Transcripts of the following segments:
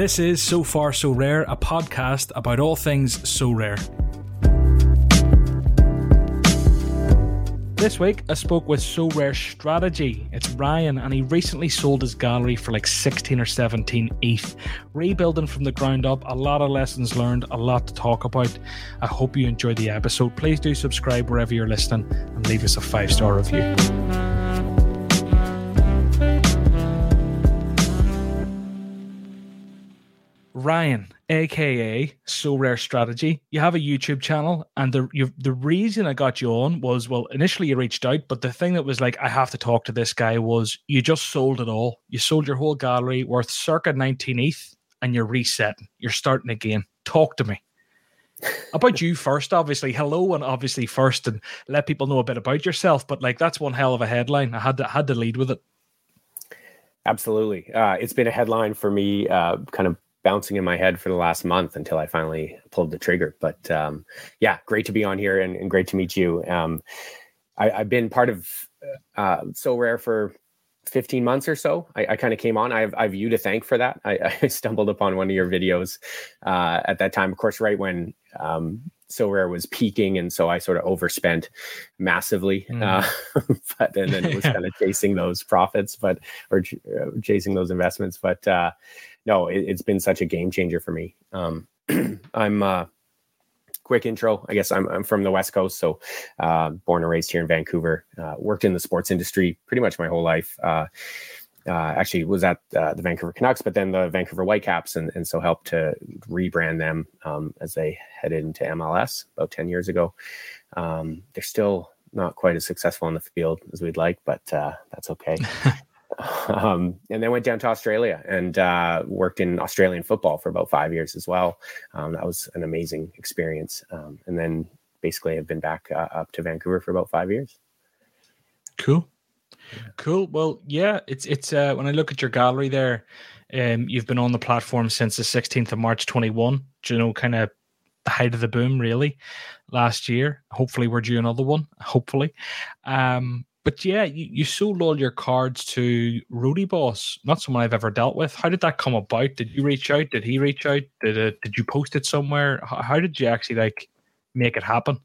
This is So Far So Rare, a podcast about all things Sorare. This week, I spoke with Sorare Strategy. It's Ryan, and he recently sold his gallery for like 16 or 17 ETH. Rebuilding from the ground up, a lot of lessons learned, a lot to talk about. I hope you enjoyed the episode. Please do subscribe wherever you're listening and leave us a five star review. Ryan, aka Sorare Strategy, you have a YouTube channel, and the you, the reason I got you on was well, initially you reached out, but the thing that was like I have to talk to this guy was you just sold it all. You sold your whole gallery worth circa 19 ETH, and you're resetting. You're starting again. Talk to me about you first, obviously. Hello, and obviously first, and let people know a bit about yourself. But like that's one hell of a headline. I had to had to lead with it. Absolutely, uh, it's been a headline for me, uh, kind of bouncing in my head for the last month until I finally pulled the trigger. But um, yeah, great to be on here and, and great to meet you. Um, I, have been part of uh, Sorare for 15 months or so. I, I kind of came on. I have, I have you to thank for that. I, I stumbled upon one of your videos uh, at that time, of course, right when um, Sorare was peaking, and so I sort of overspent massively. Mm. Uh, but and then it was kind of chasing those profits, but or uh, chasing those investments. But uh, no, it, has been such a game changer for me. Um, I'm uh, quick intro. I guess I'm, I'm from the West Coast, so uh, born and raised here in Vancouver. Uh, worked in the sports industry pretty much my whole life. Uh, uh, actually, was at uh, the Vancouver Canucks, but then the Vancouver Whitecaps, and, and so helped to rebrand them um, as they headed into MLS about ten years ago. Um, they're still not quite as successful in the field as we'd like, but that's okay. um, and then went down to Australia and uh, worked in Australian football for about five years as well. Um, that was an amazing experience. Um, and then basically have been back uh, up to Vancouver for about five years. Cool. Cool. Well, yeah, it's it's uh, when I look at your gallery there, um, you've been on the platform since the 16th of March 21. You know, kind of the height of the boom, really, last year. Hopefully, we're due another one. Hopefully, um, but yeah, you, you sold all your cards to Rudy Boss, not someone I've ever dealt with. How did that come about? Did you reach out? Did he reach out? Did it, did you post it somewhere? How, how did you actually like make it happen?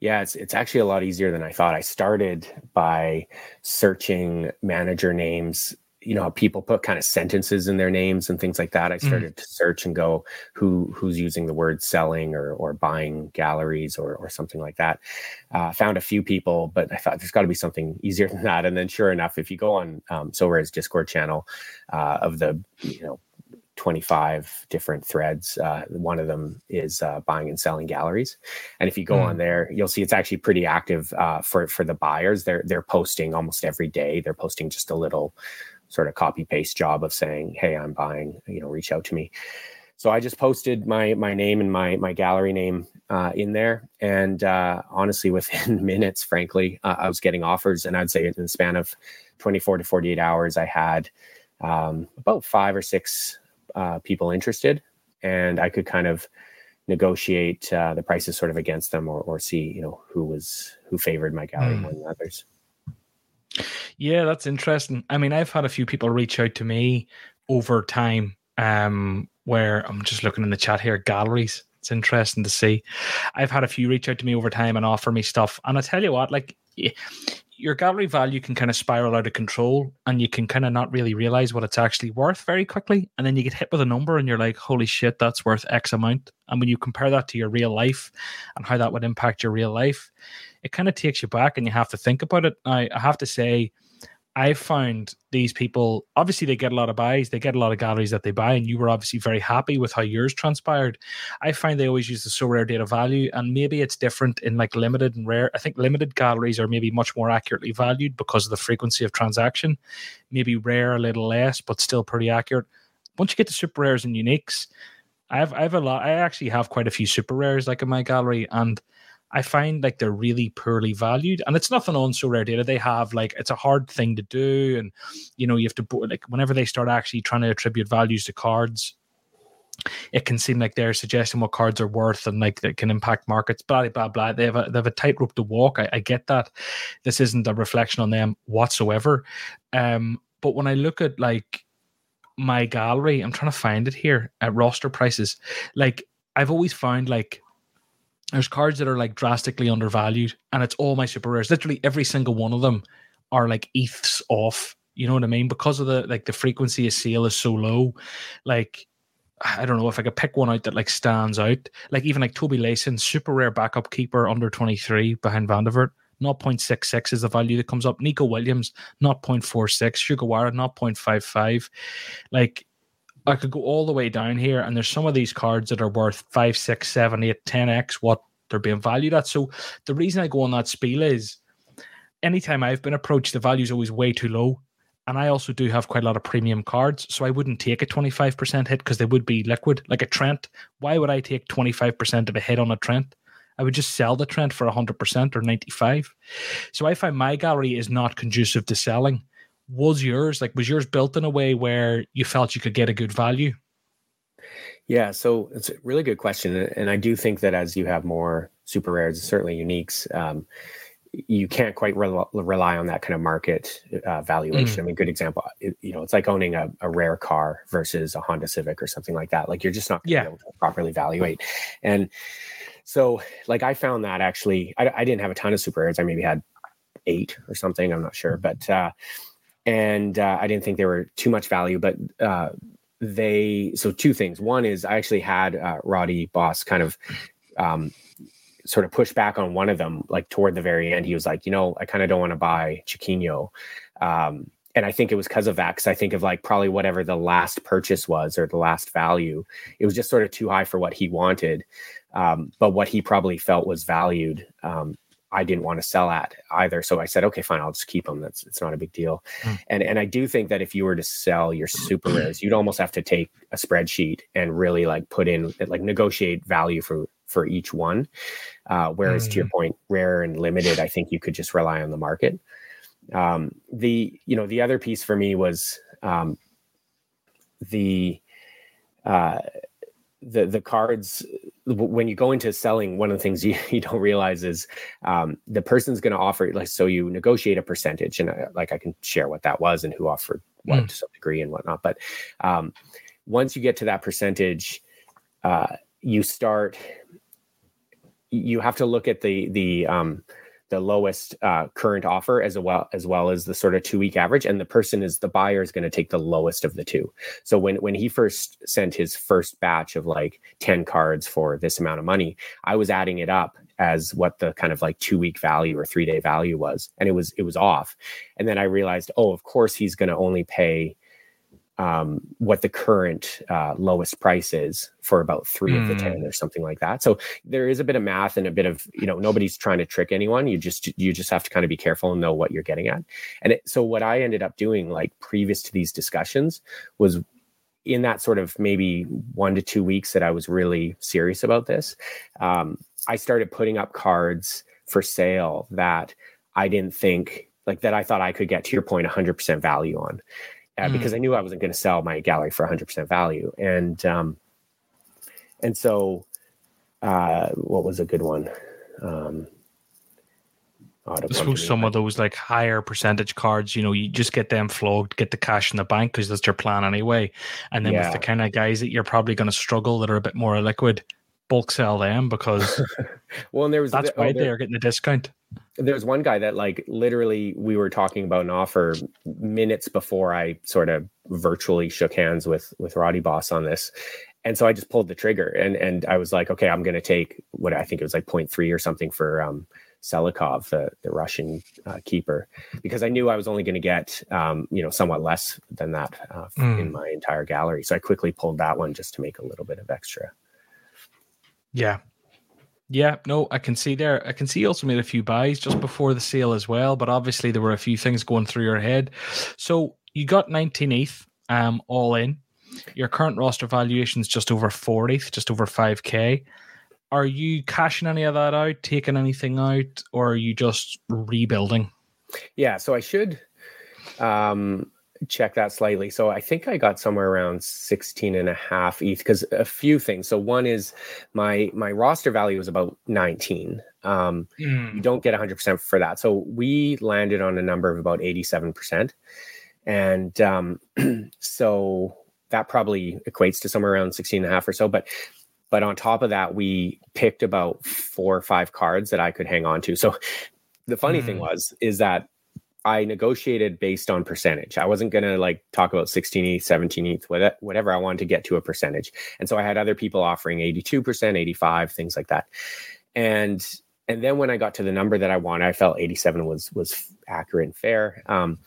Yeah, it's it's actually a lot easier than I thought. I started by searching manager names you know people put kind of sentences in their names and things like that i mm. started mm. to search and go who who's using the word selling or or buying galleries or or something like that uh, found a few people but i thought there's got to be something easier than that and then sure enough if you go on um, discord channel uh, of the you know 25 different threads. Uh, one of them is uh, buying and selling galleries, and if you go mm. on there, you'll see it's actually pretty active uh, for for the buyers. They're they're posting almost every day. They're posting just a little sort of copy paste job of saying, "Hey, I'm buying. You know, reach out to me." So I just posted my my name and my my gallery name uh, in there, and uh, honestly, within minutes, frankly, uh, I was getting offers, and I'd say in the span of 24 to 48 hours, I had um, about five or six uh, people interested, and I could kind of negotiate uh, the prices sort of against them, or or see you know who was who favored my gallery mm. more than others. Yeah, that's interesting. I mean, I've had a few people reach out to me over time um, where I'm just looking in the chat here, galleries. It's interesting to see. I've had a few reach out to me over time and offer me stuff. And I tell you what, like your gallery value can kind of spiral out of control and you can kind of not really realize what it's actually worth very quickly. And then you get hit with a number and you're like, holy shit, that's worth X amount. And when you compare that to your real life and how that would impact your real life, it kind of takes you back and you have to think about it. I, I have to say, I found these people obviously they get a lot of buys, they get a lot of galleries that they buy, and you were obviously very happy with how yours transpired. I find they always use the Sorare data value, and maybe it's different in like limited and rare. I think limited galleries are maybe much more accurately valued because of the frequency of transaction. Maybe rare a little less, but still pretty accurate. Once you get to super rares and uniques, I have I have a lot. I actually have quite a few super rares like in my gallery, and I find like they're really poorly valued. And it's nothing on Sorare data. They have like it's a hard thing to do, and you know you have to like whenever they start actually trying to attribute values to cards. It can seem like they're suggesting what cards are worth and like that can impact markets. Blah blah blah. They have a they have a tightrope to walk. I, I get that. This isn't a reflection on them whatsoever. Um, but when I look at like my gallery, I'm trying to find it here at roster prices. Like I've always found like there's cards that are like drastically undervalued, and it's all my super rares. Literally every single one of them are like ETHs off. You know what I mean? Because of the like the frequency of sale is so low. Like I don't know if I could pick one out that like stands out. Like even like Toby Layson, super rare backup keeper under 23 behind Vandevoordt. 0.66 is the value that comes up. Nico Williams, 0.46. Sugawara, 0.55. Like I could go all the way down here, and there's some of these cards that are worth 5, 6, 7, 8, 10x what they're being valued at. So the reason I go on that spiel is anytime I've been approached, the value is always way too low. And I also do have quite a lot of premium cards, so I wouldn't take a 25% hit because they would be liquid, like a Trent. Why would I take 25% of a hit on a Trent? I would just sell the Trent for 100% or 95. So I find my gallery is not conducive to selling. Was yours like was yours built in a way where you felt you could get a good value? Yeah, so it's a really good question, and I do think that as you have more super rares, certainly uniques, um, you can't quite re- rely on that kind of market uh, valuation. Mm. I mean, good example, it, you know, it's like owning a, a, rare car versus a Honda Civic or something like that. Like you're just not yeah. able to properly evaluate. And so, like, I found that actually, I, I, didn't have a ton of super rares. I maybe had eight or something. I'm not sure, but uh, and uh, I didn't think they were too much value, but. Uh, they so two things. One is I actually had uh, Roddy Boss kind of um, sort of push back on one of them, like toward the very end. He was like, you know, I kind of don't want to buy Chiquinho. Um, and I think it was because of that. Because I think of like probably whatever the last purchase was or the last value, it was just sort of too high for what he wanted. Um, but what he probably felt was valued. Um, I didn't want to sell at either. So I said, okay, fine, I'll just keep them. That's it's not a big deal. Mm. And and I do think that if you were to sell your super rares, you'd almost have to take a spreadsheet and really like put in like negotiate value for for each one. Uh, whereas mm. to your mm. point, rare and limited, I think you could just rely on the market. Um, the you know the other piece for me was um, the uh, the the cards when you go into selling one of the things you, you don't realize is um, the person's going to offer like so you negotiate a percentage and uh, like i can share what that was and who offered what mm. to some degree and whatnot but um, once you get to that percentage uh, you start you have to look at the the um, the lowest uh, current offer as well as well as the sort of two week average and the person is the buyer is going to take the lowest of the two. So when when he first sent his first batch of like 10 cards for this amount of money i was adding it up as what the kind of like two week value or three day value was and it was it was off. And then i realized oh of course he's going to only pay um, what the current uh, lowest price is for about three mm. of the 10 hmm. or something like that. So there is a bit of math and a bit of, you know, nobody's trying to trick anyone. You just, you just have to kind of be careful and know what you're getting at. And it, so what I ended up doing like previous to these discussions was in that sort of maybe one to two weeks that I was really serious about this, um, I started putting up cards for sale that I didn't think like that I thought I could get to your point 100% value on uh, mm. because I knew I wasn't going to sell my gallery for 100% value. And um, and so, uh, what was a good one? Um, oh, I suppose some of those like higher percentage cards, you know, you just get them flogged, get the cash in the bank because that's your plan anyway. And then yeah. with the kind of guys that you're probably going to struggle that are a bit more liquid, bulk sell them because well, and there was that's the, why oh, there, they're getting a discount there's one guy that like literally we were talking about an offer minutes before I sort of virtually shook hands with with Roddy Boss on this. And so I just pulled the trigger and and I was like, okay, I'm going to take what I think it was like 0.3 or something for um Selikhov, the, the Russian uh, keeper, because I knew I was only going to get, um, you know, somewhat less than that uh, mm. in my entire gallery. So I quickly pulled that one just to make a little bit of extra. Yeah, yeah, no, I can see there. I can see you also made a few buys just before the sale as well, but obviously there were a few things going through your head. So you got 19th um, all in. Your current roster valuation is just over 40th, just over 5k. Are you cashing any of that out, taking anything out, or are you just rebuilding? Yeah, so I should um check that slightly. So I think I got somewhere around 16 and a half ETH because a few things. So one is my my roster value is about 19. Um, mm. You don't get 100% for that. So we landed on a number of about 87%. And um, so that probably equates to somewhere around 16 and a half or so. But but on top of that, we picked about four or five cards that I could hang on to. So the funny mm. thing was is that I negotiated based on percentage. I wasn't going to like talk about 16 ETH, 17 ETH, whatever. I wanted to get to a percentage. And so I had other people offering 82%, 85, things like that. And and then when I got to the number that I wanted, I felt 87 was was accurate and fair. Um,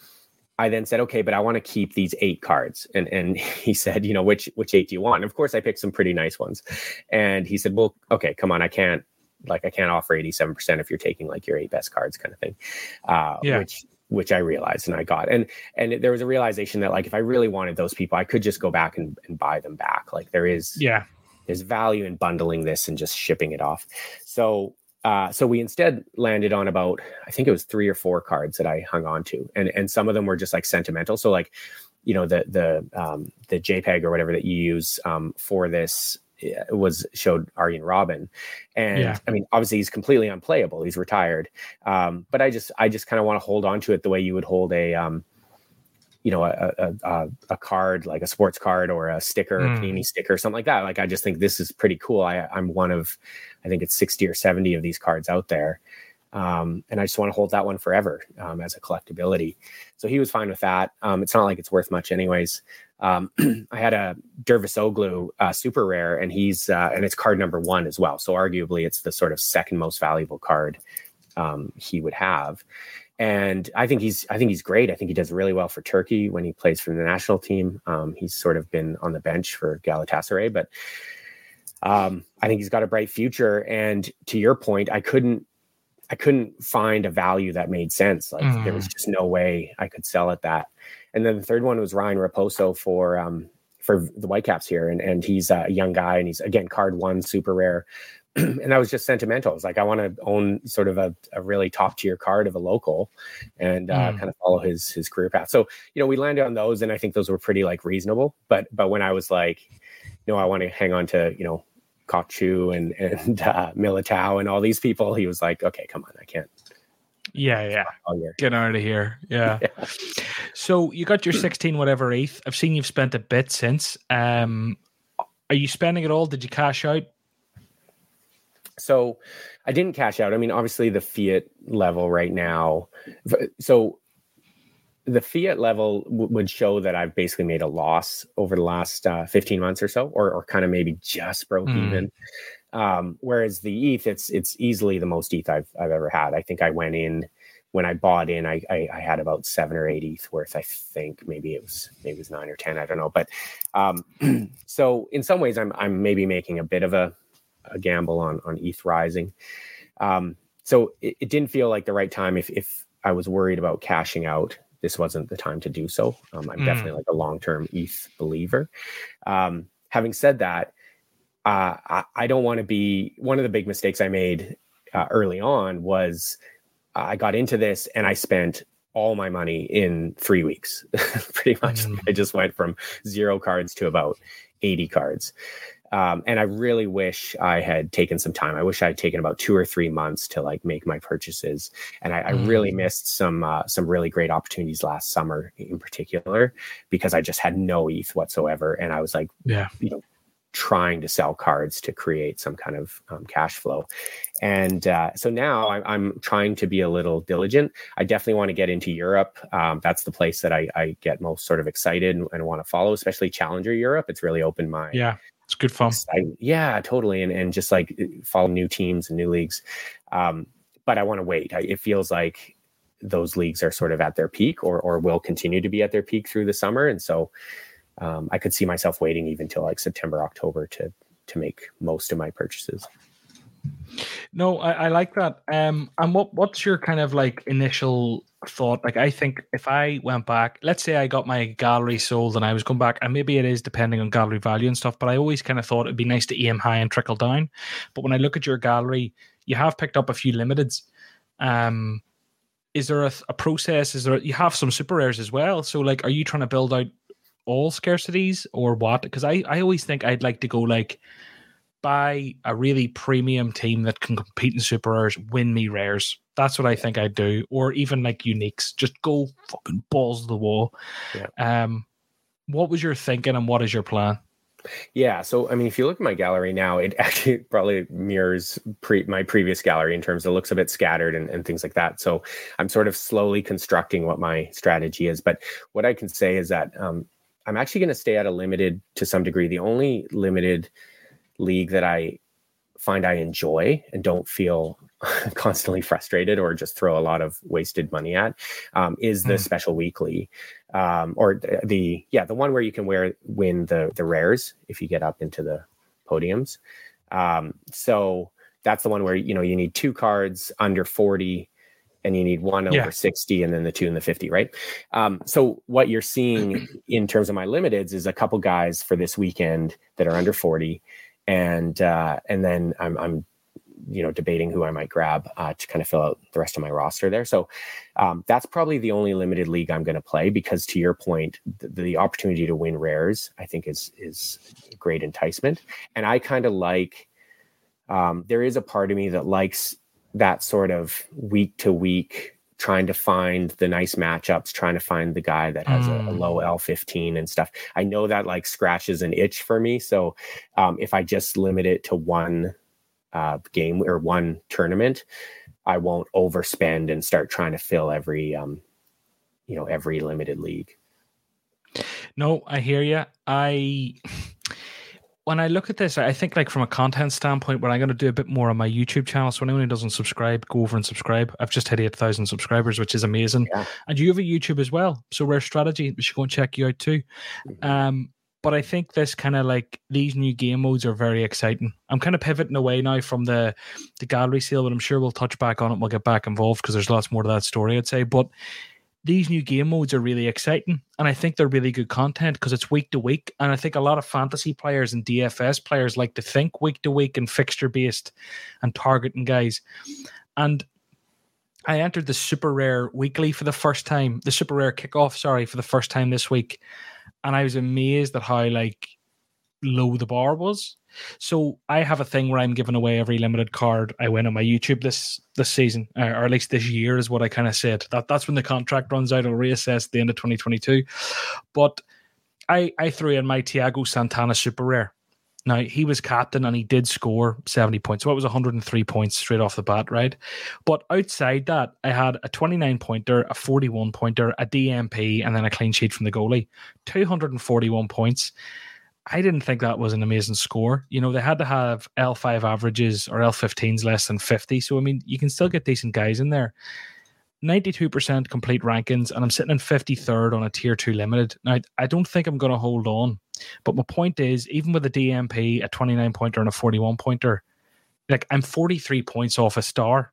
I then said, okay, but I want to keep these eight cards. And and he said, you know, which which eight do you want? And of course, I picked some pretty nice ones. And he said, well, okay, come on, I can't like I can't offer 87% if you're taking like your eight best cards kind of thing. Uh, yeah. which which I realized and I got. And and there was a realization that like if I really wanted those people, I could just go back and, and buy them back. Like there is yeah, there's value in bundling this and just shipping it off. So uh, so we instead landed on about I think it was three or four cards that I hung on to, and and some of them were just like sentimental. So like, you know, the the um, the JPEG or whatever that you use um, for this was showed Arjen Robben, and yeah. I mean, obviously he's completely unplayable. He's retired, um, but I just I just kind of want to hold on to it the way you would hold a um, you know, a, a, a, card like a sports card or a sticker, mm. a Panini sticker, something like that. Like, I just think this is pretty cool. I, I'm one of, I think it's 60 or 70 of these cards out there. Um, and I just want to hold that one forever um, as a collectability. So he was fine with that. Um, it's not like it's worth much, anyways. Um, I had a Dervisoglu uh, super rare, and he's uh, and it's card number one as well. So arguably, it's the sort of second most valuable card um, he would have and I think he's I think he's great. I think he does really well for Turkey when he plays for the national team. Um, he's sort of been on the bench for Galatasaray, but um, I think he's got a bright future. And to your point, I couldn't I couldn't find a value that made sense. Like mm. there was just no way I could sell at that. And then the third one was Ryan Raposo for um, for the Whitecaps here, and and he's a young guy, and he's again card one, super rare. and that was just sentimental. It's like I want to own sort of a, a really top tier card of a local, and uh, mm. kind of follow his his career path. So you know, we landed on those, and I think those were pretty like reasonable. But but when I was like, you know, I want to hang on to you know Kochu and and uh, Militao and all these people, he was like, okay, come on, I can't. Yeah, yeah. Get out of here. Yeah. yeah. So you got your 16 whatever ETH. I've seen you've spent a bit since. Um are you spending it all? Did you cash out? So I didn't cash out. I mean, obviously the fiat level right now. So the fiat level w- would show that I've basically made a loss over the last uh, 15 months or so, or, or kind of maybe just broke mm. even. Um, whereas the ETH, it's it's easily the most ETH I've I've ever had. I think I went in when I bought in, I, I, I had about seven or eight ETH worth. I think maybe it was maybe it was nine or ten. I don't know. But um, so in some ways, I'm I'm maybe making a bit of a a gamble on on ETH rising. Um, so it, it, didn't feel like the right time. If if I was worried about cashing out, this wasn't the time to do so. Um, I'm mm. definitely like a long term ETH believer. Um, having said that, uh, I, I, don't want to be one of the big mistakes I made uh, early on was I got into this and I spent all my money in three weeks. Pretty much, mm. I just went from zero cards to about 80 cards. Um, and I really wish I had taken some time. I wish I had taken about two or three months to like make my purchases. And I, I really mm. missed some uh, some really great opportunities last summer in particular because I just had no ETH whatsoever, and I was like, yeah, you know, trying to sell cards to create some kind of um, cash flow. And uh, so now I'm, I'm, trying to be a little diligent. I definitely want to get into Europe. Um, that's the place that I, I, get most sort of excited and, and want to follow, especially Challenger Europe. It's really opened my yeah it's good fun. Exciting. Yeah, totally. And and just like follow new teams and new leagues. Um, but I want to wait. I, it feels like those leagues are sort of at their peak or or will continue to be at their peak through the summer. And so um, I could see myself waiting even till like September, October to to make most of my purchases. No, I, I like that. Um, and what what's your kind of like initial thought? Like, I think if I went back, let's say I got my gallery sold and I was going back, and maybe it is depending on gallery value and stuff, but I always kind of thought it'd be nice to aim high and trickle down. But when I look at your gallery, you have picked up a few limiteds. Um, is there a, a process? Is there you have some super rares as well? So, like, are you trying to build out all scarcities or what? Because I I always think I'd like to go like buy a really premium team that can compete in super rares, win me rares. That's what I think I'd do. Or even like uniques. Just go fucking balls to the wall. Yeah. Um what was your thinking and what is your plan? Yeah, so I mean, if you look at my gallery now, it actually probably mirrors pre- my previous gallery in terms of looks a bit scattered and, and things like that. So I'm sort of slowly constructing what my strategy is. But what I can say is that um, I'm actually going to stay at a limited to some degree. The only limited league that I find I enjoy and don't feel constantly frustrated or just throw a lot of wasted money at um, is the mm. special weekly um, or the, the, yeah the one where you can wear win the the rares if you get up into the podiums um, so that's the one where you know you need two cards under 40 and you need one over 60 and then the two and the 50 right um, so what you're seeing in terms of my limiteds is a couple guys for this weekend that are under 40 and uh, and then I'm, I'm you know debating who I might grab uh, to kind of fill out the rest of my roster there. So um, that's probably the only limited league I'm going to play because to your point, the, the, opportunity to win rares I think is is great enticement, and I kind of like. Um, there is a part of me that likes that sort of week to week trying to find the nice matchups, trying to find the guy that has mm. a, a, low L15 and stuff. I know that like scratches an itch for me. So um, if I just limit it to one uh, game or one tournament, I won't overspend and start trying to fill every, um, you know, every limited league. No, I hear you. I when I look at this, I think like from a content standpoint, where I'm going to do a bit more on my YouTube channel. So anyone who doesn't subscribe, go over and subscribe. I've just hit eight thousand subscribers, which is amazing. Yeah. And you have a YouTube as well. Sorare Strategy, we should go and check you out too. Mm-hmm. Um, but I think this kind of like these new game modes are very exciting. I'm kind of pivoting away now from the the gallery sale, but I'm sure we'll touch back on it. We'll get back involved because there's lots more to that story. I'd say, but these new game modes are really exciting and I think they're really good content because it's week to week. And I think a lot of fantasy players and DFS players like to think week to week and fixture based and targeting guys. And I entered the super rare weekly for the first time, the super rare kickoff, sorry, for the first time this week. And I was amazed at how like low the bar was. So I have a thing where I'm giving away every limited card I win on my YouTube this this season, or at least this year is what I kind of said. That that's when the contract runs out. I'll reassess the end of 2022. But I I threw in my Thiago Santana super rare. Now he was captain and he did score 70 points. So it was 103 points straight off the bat, right? But outside that, I had a 29 pointer, a 41 pointer, a DMP, and then a clean sheet from the goalie. 241 points. I didn't think that was an amazing score. You know, they had to have L5 averages or L15s less than 50. So, I mean, you can still get decent guys in there. 92% complete rankings, and I'm sitting in 53rd on a tier 2 limited. Now, I don't think I'm going to hold on. But my point is, even with a DMP, a 29 pointer, and a 41 pointer, like I'm 43 points off a star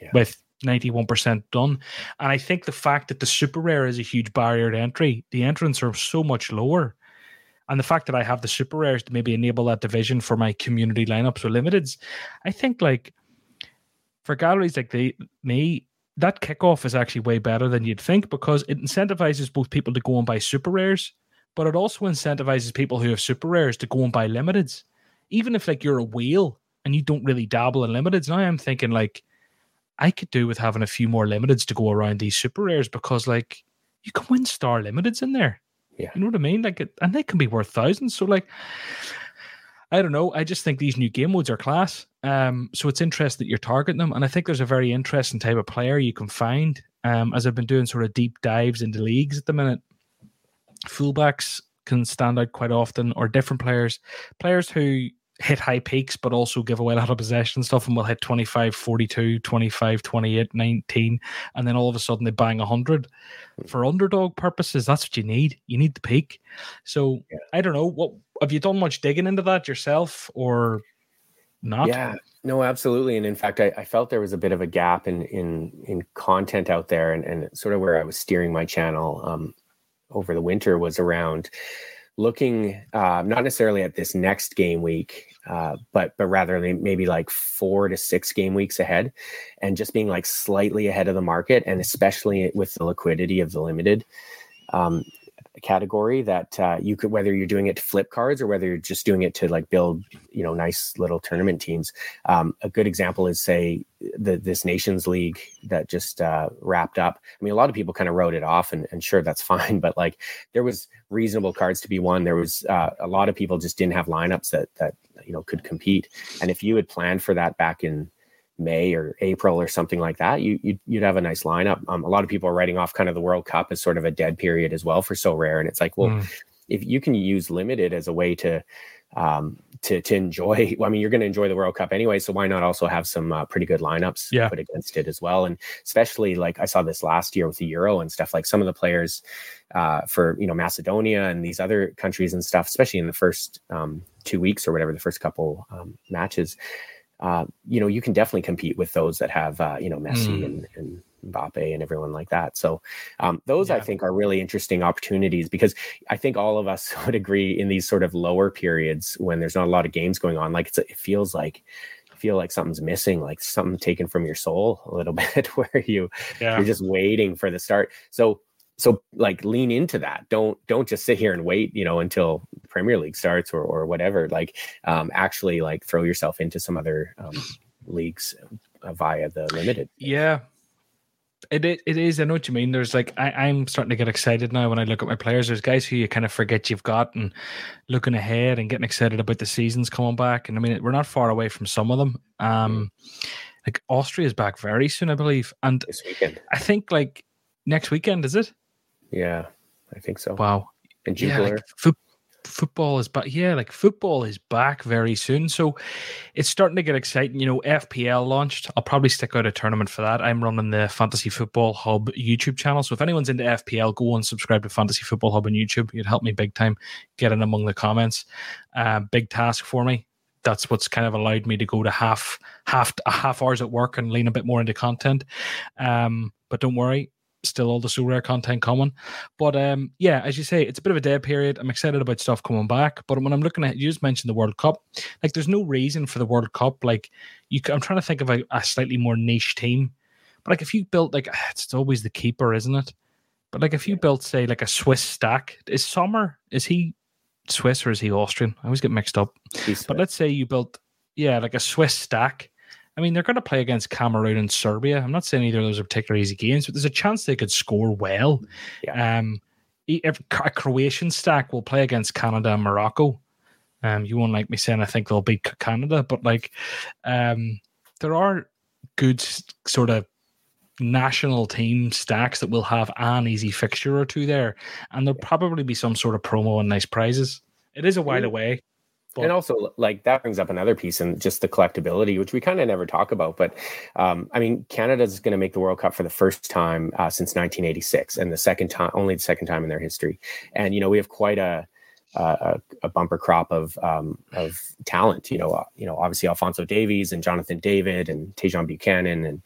yeah. with 91% done. And I think the fact that the super rare is a huge barrier to entry, the entrants are so much lower and the fact that I have the super rares to maybe enable that division for my community lineups or limiteds, I think like for galleries like they me, that kickoff is actually way better than you'd think because it incentivizes both people to go and buy super rares, but it also incentivizes people who have super rares to go and buy limiteds. Even if like you're a wheel and you don't really dabble in limiteds, now I'm thinking like I could do with having a few more limiteds to go around these super rares because like you can win star limiteds in there. Yeah. You know what I mean? Like, and they can be worth thousands. So, like, I don't know. I just think these new game modes are class. Um, so it's interesting that you're targeting them, and I think there's a very interesting type of player you can find. Um, as I've been doing sort of deep dives into leagues at the minute, fullbacks can stand out quite often, or different players, players who hit high peaks but also give away a lot of possession stuff and we'll hit 25 42 25 28 19 and then all of a sudden they bang 100 for underdog purposes that's what you need. You need the peak. So yeah. i don't know. What have you done much digging into that yourself or not? Yeah. No absolutely. And in fact I, I felt there was a bit of a gap in in in content out there and, and sort of where i was steering my channel um over the winter was around looking uh, not necessarily at this next game week uh, but but rather maybe like four to six game weeks ahead, and just being like slightly ahead of the market, and especially with the liquidity of the limited. Um, category that uh, you could whether you're doing it to flip cards or whether you're just doing it to like build you know nice little tournament teams um, a good example is say the this nations league that just uh, wrapped up. I mean a lot of people kind of wrote it off and, and sure that's fine but like there was reasonable cards to be won. There was uh, a lot of people just didn't have lineups that that you know could compete. And if you had planned for that back in May or April or something like that, you, you'd, you'd have a nice lineup. Um, a lot of people are writing off kind of the World Cup as sort of a dead period as well for Sorare, and it's like, well, mm. if you can use limited as a way to um, to to enjoy, well, I mean, you're going to enjoy the World Cup anyway, so why not also have some uh, pretty good lineups yeah. put against it as well? And especially like I saw this last year with the Euro and stuff. Like some of the players uh, for you know Macedonia and these other countries and stuff, especially in the first um, two weeks or whatever, the first couple um, matches uh, you know, you can definitely compete with those that have, uh, you know, Messi mm. and, and Mbappe and everyone like that. So um, those yeah. I think are really interesting opportunities because I think all of us would agree in these sort of lower periods when there's not a lot of games going on, like it feels like feel like something's missing, like something taken from your soul a little bit, where you yeah. you're just waiting for the start. So so like lean into that don't don't just sit here and wait you know until premier league starts or, or whatever like um actually like throw yourself into some other um leagues uh, via the limited yeah it, it it is. I know what you mean. There's like I, I'm starting to get excited now when I look at my players. There's guys who you kind of forget you've got and looking ahead and getting excited about the seasons coming back. And I mean, we're not far away from some of them. Um, like Austria is back very soon, I believe. And this weekend, I think like next weekend is it? Yeah, I think so. Wow. And Jupiler. Yeah, like fo- football is back. Yeah, like football is back very soon. So it's starting to get exciting. You know, FPL launched. I'll probably stick out a tournament for that. I'm running the Fantasy Football Hub YouTube channel. So if anyone's into FPL, go and subscribe to Fantasy Football Hub on YouTube. You'd help me big time. Get in among the comments. Uh, big task for me. That's what's kind of allowed me to go to half half a half hours at work and lean a bit more into content. Um, but don't worry, still all the Sorare content coming. But um, yeah, as you say, it's a bit of a dead period. I'm excited about stuff coming back. But when I'm looking at, you just mentioned the World Cup. Like, there's no reason for the World Cup. Like, you, I'm trying to think of a, a slightly more niche team. But like, if you built like, it's always the keeper, isn't it? But like, if you built say like a Swiss stack, is Sommer is he Swiss or is he Austrian? I always get mixed up. But let's say you built, yeah, like a Swiss stack I mean, they're going to play against Cameroon and Serbia. I'm not saying either of those are particularly easy games, but there's a chance they could score well. Yeah. Um, if a Croatian stack will play against Canada and Morocco. Um, you won't like me saying I think they'll beat Canada, but like, um, there are good sort of national team stacks that will have an easy fixture or two there, and there'll probably be some sort of promo and nice prizes. It is a while away, and also, like that brings up another piece and just the collectability, which we kind of never talk about. But um, I mean, Canada's going to make the World Cup for the first time uh, since 1986, and the second time, only the second time in their history. And you know, we have quite a a, a bumper crop of um, of talent. You know, uh, you know, obviously Alphonso Davies and Jonathan David and Tajon Buchanan, and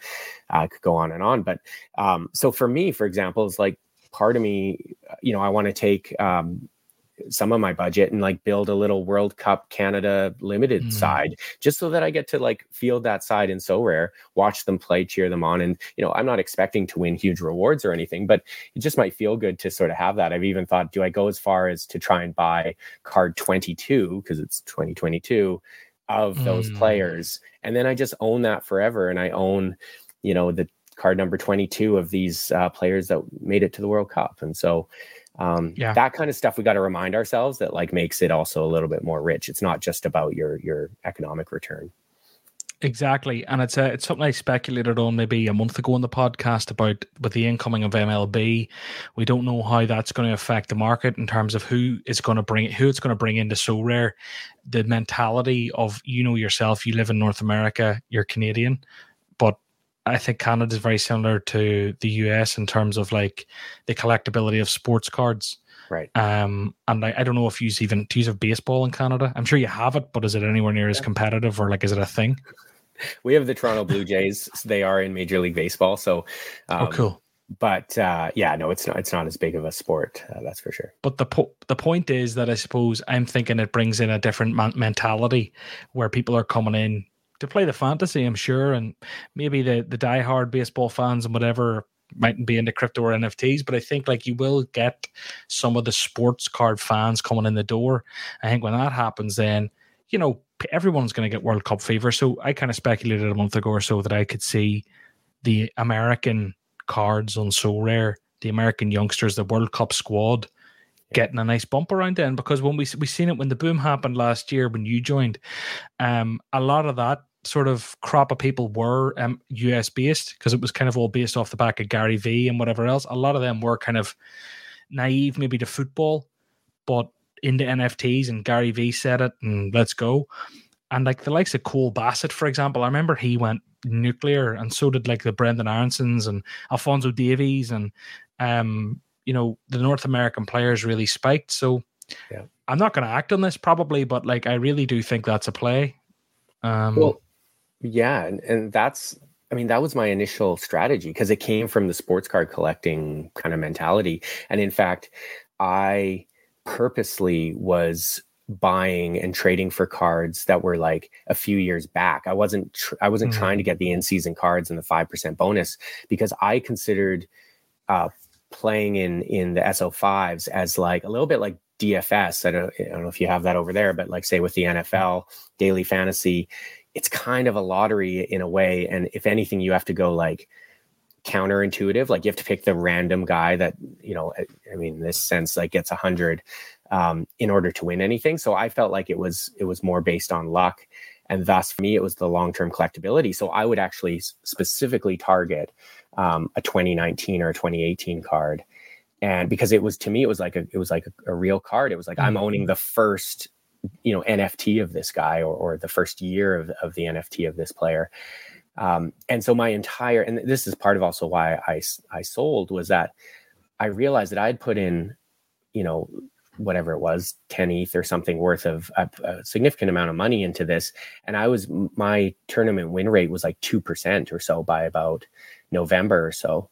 uh, could go on and on. But um, so for me, for example, is like part of me, you know, I want to take um, some of my budget and like build a little World Cup Canada limited mm. side just so that I get to like feel that side in Sorare, watch them play, cheer them on. And, you know, I'm not expecting to win huge rewards or anything, but it just might feel good to sort of have that. I've even thought, do I go as far as to try and buy card 22 because it's 2022 of mm. those players? And then I just own that forever. And I own, you know, the card number 22 of these uh, players that made it to the World Cup. And so, um, yeah. that kind of stuff we got to remind ourselves that like makes it also a little bit more rich. It's not just about your your economic return. Exactly and it's a, it's something i speculated on maybe a month ago on the podcast about with the incoming of mlb we don't know how that's going to affect the market in terms of who is going to bring who it's going to bring into Sorare. The mentality of you know yourself you live in north america you're canadian I think Canada is very similar to the US in terms of like the collectability of sports cards. Right. Um, and I, I don't know if you even do you have baseball in Canada. I'm sure you have it, but is it anywhere near as competitive or like is it a thing? We have the Toronto Blue Jays. they are in Major League Baseball. So, oh, um, oh, cool. But uh, yeah, no, it's not. It's not as big of a sport. Uh, that's for sure. But the po- the point is that I suppose I'm thinking it brings in a different man- mentality where people are coming in to play the fantasy, I'm sure, and maybe the the diehard baseball fans and whatever mightn't be into crypto or NFTs, but I think like you will get some of the sports card fans coming in the door. I think when that happens, then you know everyone's going to get World Cup fever. So I kind of speculated a month ago or so that I could see the American cards on Sorare, the American youngsters, the World Cup squad getting a nice bump around then because when we we seen it when the boom happened last year when you joined, um, a lot of that sort of crop of people were um, US based because it was kind of all based off the back of Gary V and whatever else. A lot of them were kind of naive maybe to football, but into NFTs and Gary V said it and let's go. And like the likes of Cole Bassett, for example, I remember he went nuclear and so did like the Brenden Aaronsons and Alphonso Davies and um you know the North American players really spiked. So yeah. I'm not going to act on this probably, but like I really do think that's a play. Um, well, yeah, and, and that's I mean that was my initial strategy because it came from the sports card collecting kind of mentality, and in fact, I purposely was buying and trading for cards that were like a few years back. I wasn't tr- I wasn't mm-hmm. trying to get the in season cards and the five percent bonus because I considered uh, playing in in the SO5s as like a little bit like DFS. I don't, I don't know if you have that over there, but like say with the NFL daily fantasy, it's kind of a lottery in a way. And if anything, you have to go like counterintuitive. Like you have to pick the random guy that, you know, I mean, in this sense, like gets a hundred um, in order to win anything. So I felt like it was, it was more based on luck. And thus for me, it was the long-term collectability. So I would actually specifically target um, a 2019 or a 2018 card. And because it was to me, it was like a it was like a, a real card. It was like mm-hmm. I'm owning the first, you know, NFT of this guy or, or the first year of, of the NFT of this player. Um, and so my entire and this is part of also why I I sold was that I realized that I'd put in, you know, whatever it was 10 ETH or something worth of a, a, significant amount of money into this. And I was, my tournament win rate was like 2% or so by about November or so.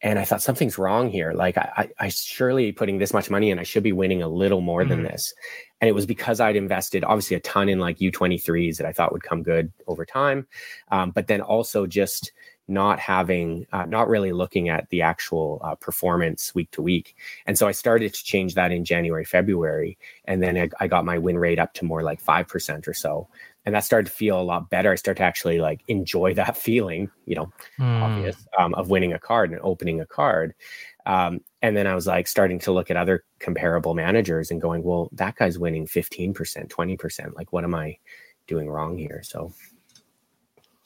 And I thought something's wrong here. Like I, I, I surely putting this much money in, I should be winning a little more mm-hmm. than this. And it was because I'd invested obviously a ton in like U23s that I thought would come good over time. Um, but then also just, not having uh, not really looking at the actual uh, performance week to week. And so i started to change that in january february and then I, I, got my win rate up to more like 5% or so. And that started to feel a lot better. I started to actually like enjoy that feeling you know mm. obvious um, of winning a card and opening a card. Um, and then i was like starting to look at other comparable managers and going well that guy's winning 15% 20% like what am i doing wrong here? So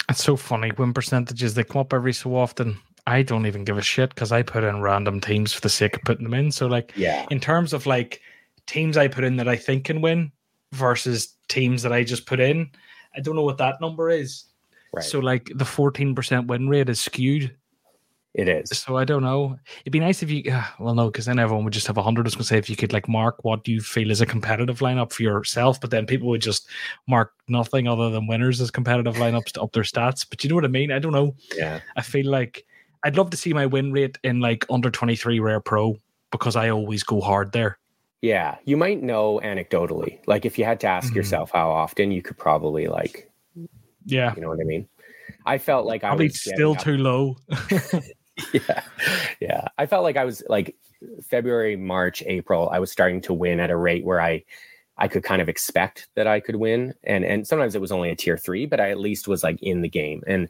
it's so funny win percentages they come up every so often. I don't even give a shit because I put in random teams for the sake of putting them in. So like, yeah, in terms of like teams I put in that I think can win versus teams that I just put in, I don't know what that number is. Right. So like the fourteen percent win rate is skewed it is. So I don't know. It'd be nice if you, uh, well, no, because then everyone would just have a hundred. I was going to say if you could like mark what you feel is a competitive lineup for yourself, but then people would just mark nothing other than winners as competitive lineups to up their stats. But you know what I mean? I don't know. Yeah. I feel like I'd love to see my win rate in like under 23 rare pro because I always go hard there. Yeah. You might know anecdotally. Like if you had to ask mm-hmm. yourself how often, you could probably like, yeah. You know what I mean? I felt like I was still too low. yeah. Yeah. I felt like I was like February, March, April, I was starting to win at a rate where I I could kind of expect that I could win. And and sometimes it was only a tier three, but I at least was like in the game. And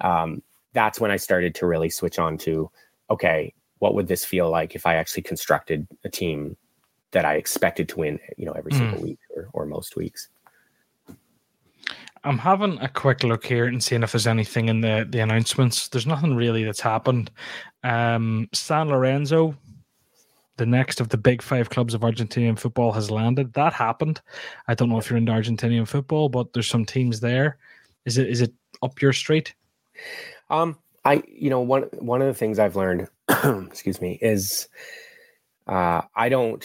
um, that's when I started to really switch on to okay, what would this feel like if I actually constructed a team that I expected to win, you know, every mm. single week or, or most weeks. I'm having a quick look here and seeing if there's anything in the the announcements. There's nothing really that's happened. Um, San Lorenzo, the next of the big five clubs of Argentinian football, has landed. That happened. I don't know if you're into Argentinian football, but there's some teams there. Is it is it up your street? Um, I you know one one of the things I've learned, excuse me, is uh, I don't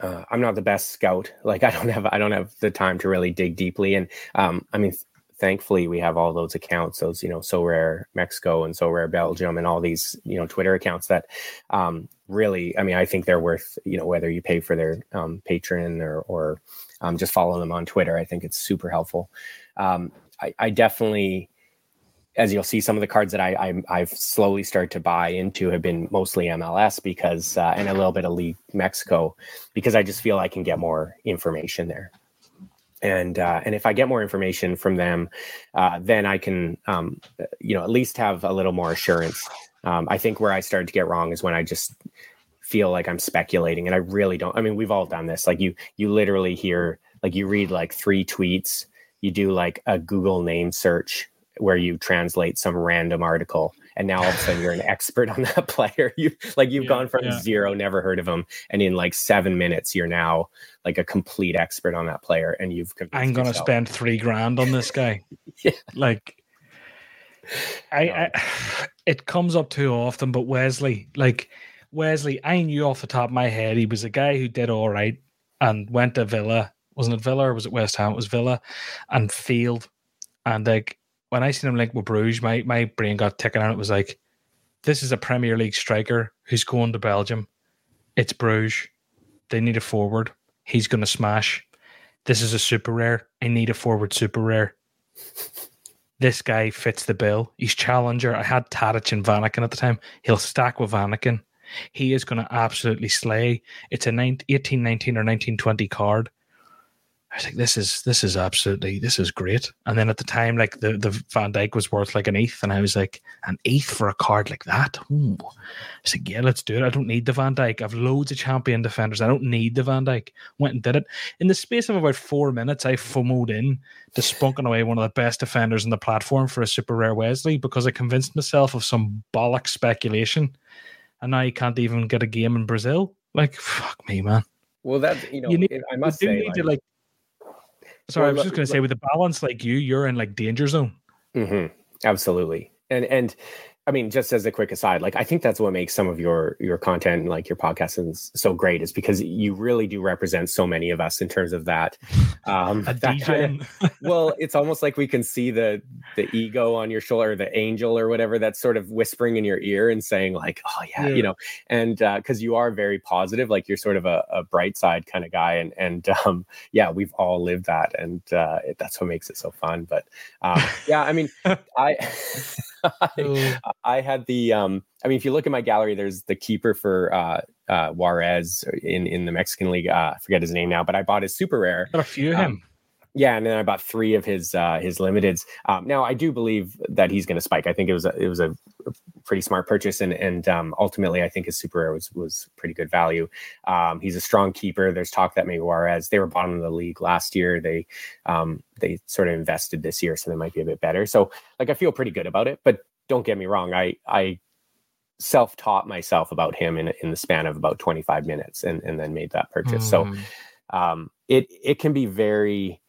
uh, I'm not the best scout. Like I don't have I don't have the time to really dig deeply. And um, I mean, th- thankfully we have all those accounts, those you know, Sorare Mexico and Sorare Belgium, and all these you know Twitter accounts that um, really. I mean, I think they're worth you know whether you pay for their um, Patreon or or um, just follow them on Twitter. I think it's super helpful. Um, I, I definitely as you'll see, some of the cards that I, I have slowly started to buy into have been mostly MLS because uh, and a little bit of League Mexico because I just feel I can get more information there. And uh, and if I get more information from them, uh, then I can um, you know at least have a little more assurance. Um, I think where I started to get wrong is when I just feel like I'm speculating, and I really don't. I mean, we've all done this. Like you you literally hear like you read like three tweets, you do like a Google name search where you translate some random article and now all of a sudden you're an expert on that player you like you've yeah, gone from yeah. zero never heard of him and in like seven minutes you're now like a complete expert on that player and you've i'm gonna yourself. spend three grand on this guy yeah. like I, I it comes up too often but wesley like wesley i knew off the top of my head he was a guy who did all right and went to villa wasn't it villa or was it west ham it was villa and failed and like when I seen him linked with Bruges, my, my brain got ticking and it was like, this is a Premier League striker who's going to Belgium. It's Bruges. They need a forward. He's going to smash. This is a super rare. I need a forward super rare. This guy fits the bill. He's challenger. I had Tadic and Vanaken at the time. He'll stack with Vanaken. He is going to absolutely slay. It's a 19, 18, 19 or 1920 card. I was like, this is this is absolutely this is great. And then at the time, like the, the Van Dijk was worth like an eighth, and I was like, an eighth for a card like that. Ooh. I was like, yeah, let's do it. I don't need the Van Dijk. I've loads of champion defenders. I don't need the Van Dijk. Went and did it. In the space of about four minutes, I FOMOed in to spunking away one of the best defenders on the platform for a super rare Wesley because I convinced myself of some bollock speculation. And now you can't even get a game in Brazil. Like, fuck me, man. Well, that you know, you need, I must say, like, to, like Sorry, well, I was just going to say, with a balance like you, you're in like danger zone. Mm-hmm. Absolutely, and and I mean, just as a quick aside, like I think that's what makes some of your your content and like your podcast so great is because you really do represent so many of us in terms of that. Um, that kind of, well, it's almost like we can see the the ego on your shoulder, the angel or whatever that's sort of whispering in your ear and saying like, oh yeah, yeah. you know, and because uh, you are very positive, like you're sort of a, a bright side kind of guy, and and um, yeah, we've all lived that, and uh, it, that's what makes it so fun. But um, yeah, I mean, I. I, I, had the um I mean if you look at my gallery there's the keeper for uh uh Juarez in in the Mexican league. Uh I forget his name now but I bought his super rare. Got a few of um, him yeah, and then I bought three of his uh, his limiteds. Um, now I do believe that he's going to spike. I think it was a, it was a pretty smart purchase, and and um, ultimately I think his super rare was was pretty good value. Um, he's a strong keeper. There's talk that maybe Juarez they were bottom of the league last year. They um, they sort of invested this year, so they might be a bit better. So like I feel pretty good about it. But don't get me wrong, I I self taught myself about him in in the span of about 25 minutes, and and then made that purchase. Mm. So um, it it can be very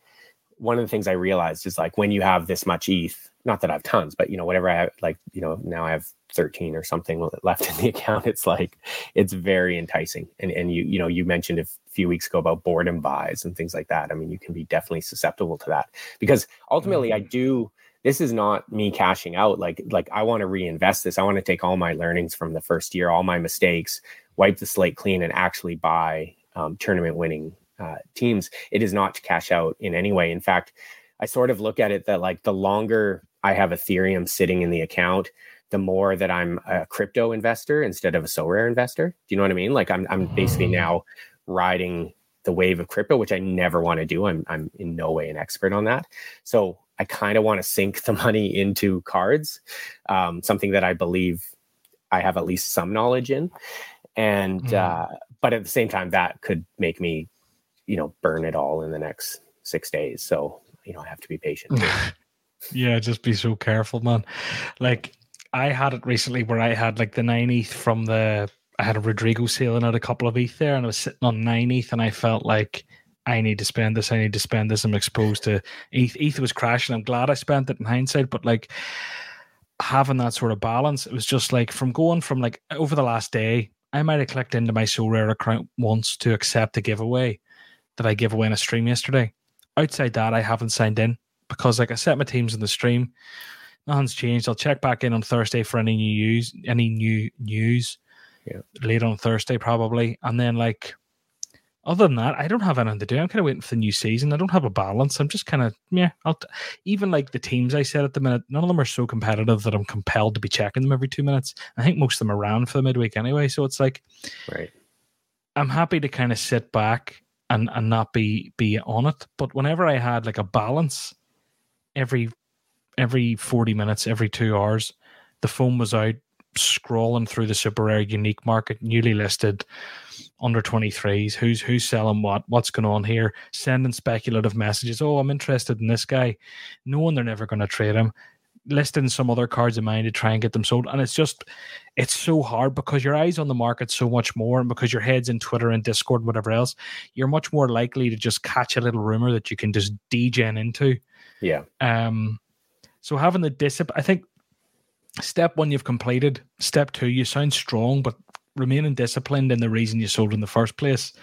one of the things I realized is like when you have this much ETH, not that I have tons, but you know, whatever I have, like, you know, now I have 13 or something left in the account. It's like, it's very enticing. And, and you, you know, you mentioned a few weeks ago about boredom buys and things like that. I mean, you can be definitely susceptible to that because ultimately mm-hmm. I do, this is not me cashing out. Like, like I want to reinvest this. I want to take all my learnings from the first year, all my mistakes, wipe the slate clean and actually buy um, tournament winning uh, teams, it is not to cash out in any way. In fact, I sort of look at it that like the longer I have Ethereum sitting in the account, the more that I'm a crypto investor instead of a Sorare investor. Do you know what I mean? Like I'm I'm basically mm. now riding the wave of crypto, which I never want to do. I'm I'm in no way an expert on that. So I kind of want to sink the money into cards, um, something that I believe I have at least some knowledge in. And mm. uh, but at the same time, that could make me you know burn it all in the next six days so you know i have to be patient yeah just be so careful man like i had it recently where i had like the nine ETH from the i had a rodrigo sailing out a couple of ETH there and i was sitting on nine ETH and i felt like I need to spend this. I need to spend this. I'm exposed to ETH. ETH was crashing. I'm glad I spent it in hindsight, but like having that sort of balance, it was just like from going from like over the last day, I might have clicked into my Sorare account once to accept a giveaway that I gave away in a stream yesterday. Outside that, I haven't signed in because like I set my teams in the stream. Nothing's changed. I'll check back in on Thursday for any new news, any new news. Yeah. Late on Thursday probably, and then like other than that, I don't have anything to do. I'm kind of waiting for the new season. I don't have a balance. I'm just kind of yeah. I'll t- even like the teams I said at the minute. None of them are so competitive that I'm compelled to be checking them every two minutes. I think most of them are around for the midweek anyway. So it's like, right. I'm happy to kind of sit back and and not be be on it. But whenever I had like a balance, every every 40 minutes, every two hours, the phone was out scrolling through the super rare unique market, newly listed under 23s, who's who's selling what, what's going on here, sending speculative messages. Oh, I'm interested in this guy, knowing they're never going to trade him, listing some other cards of mine to try and get them sold. And it's just it's so hard because your eyes on the market so much more, and because your head's in Twitter and Discord and whatever else, you're much more likely to just catch a little rumor that you can just degen into. Yeah. Um so having the discipline, I think step one you've completed. Step two, you sound strong, but remaining disciplined in the reason you sold in the first place.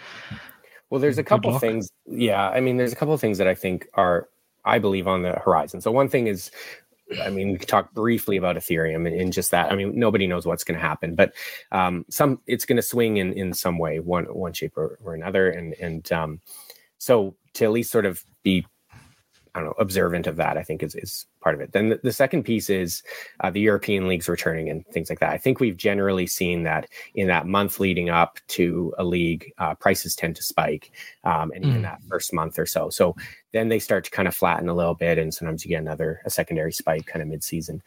Well, there's a couple things. Yeah, I mean, there's a couple of things that I think are, I believe, on the horizon. So one thing is, I mean, we could talk briefly about Ethereum and, just that. I mean, nobody knows what's going to happen, but um, some it's going to swing in in some way, one one shape or, or another, and and um, so to at least sort of be I don't know, observant of that, I think is, is part of it. Then the, the second piece is uh, the European leagues returning and things like that. I think we've generally seen that in that month leading up to a league, uh, prices tend to spike, um, and even mm. that first month or so. So then they start to kind of flatten a little bit, and sometimes you get another a secondary spike kind of mid season.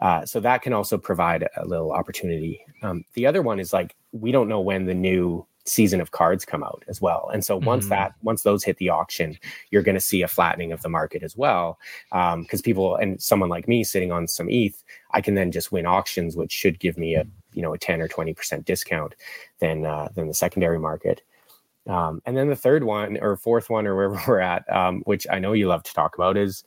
Uh, so that can also provide a little opportunity. Um, the other one is like we don't know when the new season of cards come out as well. And so once mm-hmm. that once those hit the auction, you're going to see a flattening of the market as well. Because um, people and someone like me sitting on some ETH, I can then just win auctions, which should give me a you know a 10 or 20 percent discount than uh, than the secondary market. Um, and then the third one or fourth one or wherever we're at, um, which I know you love to talk about, is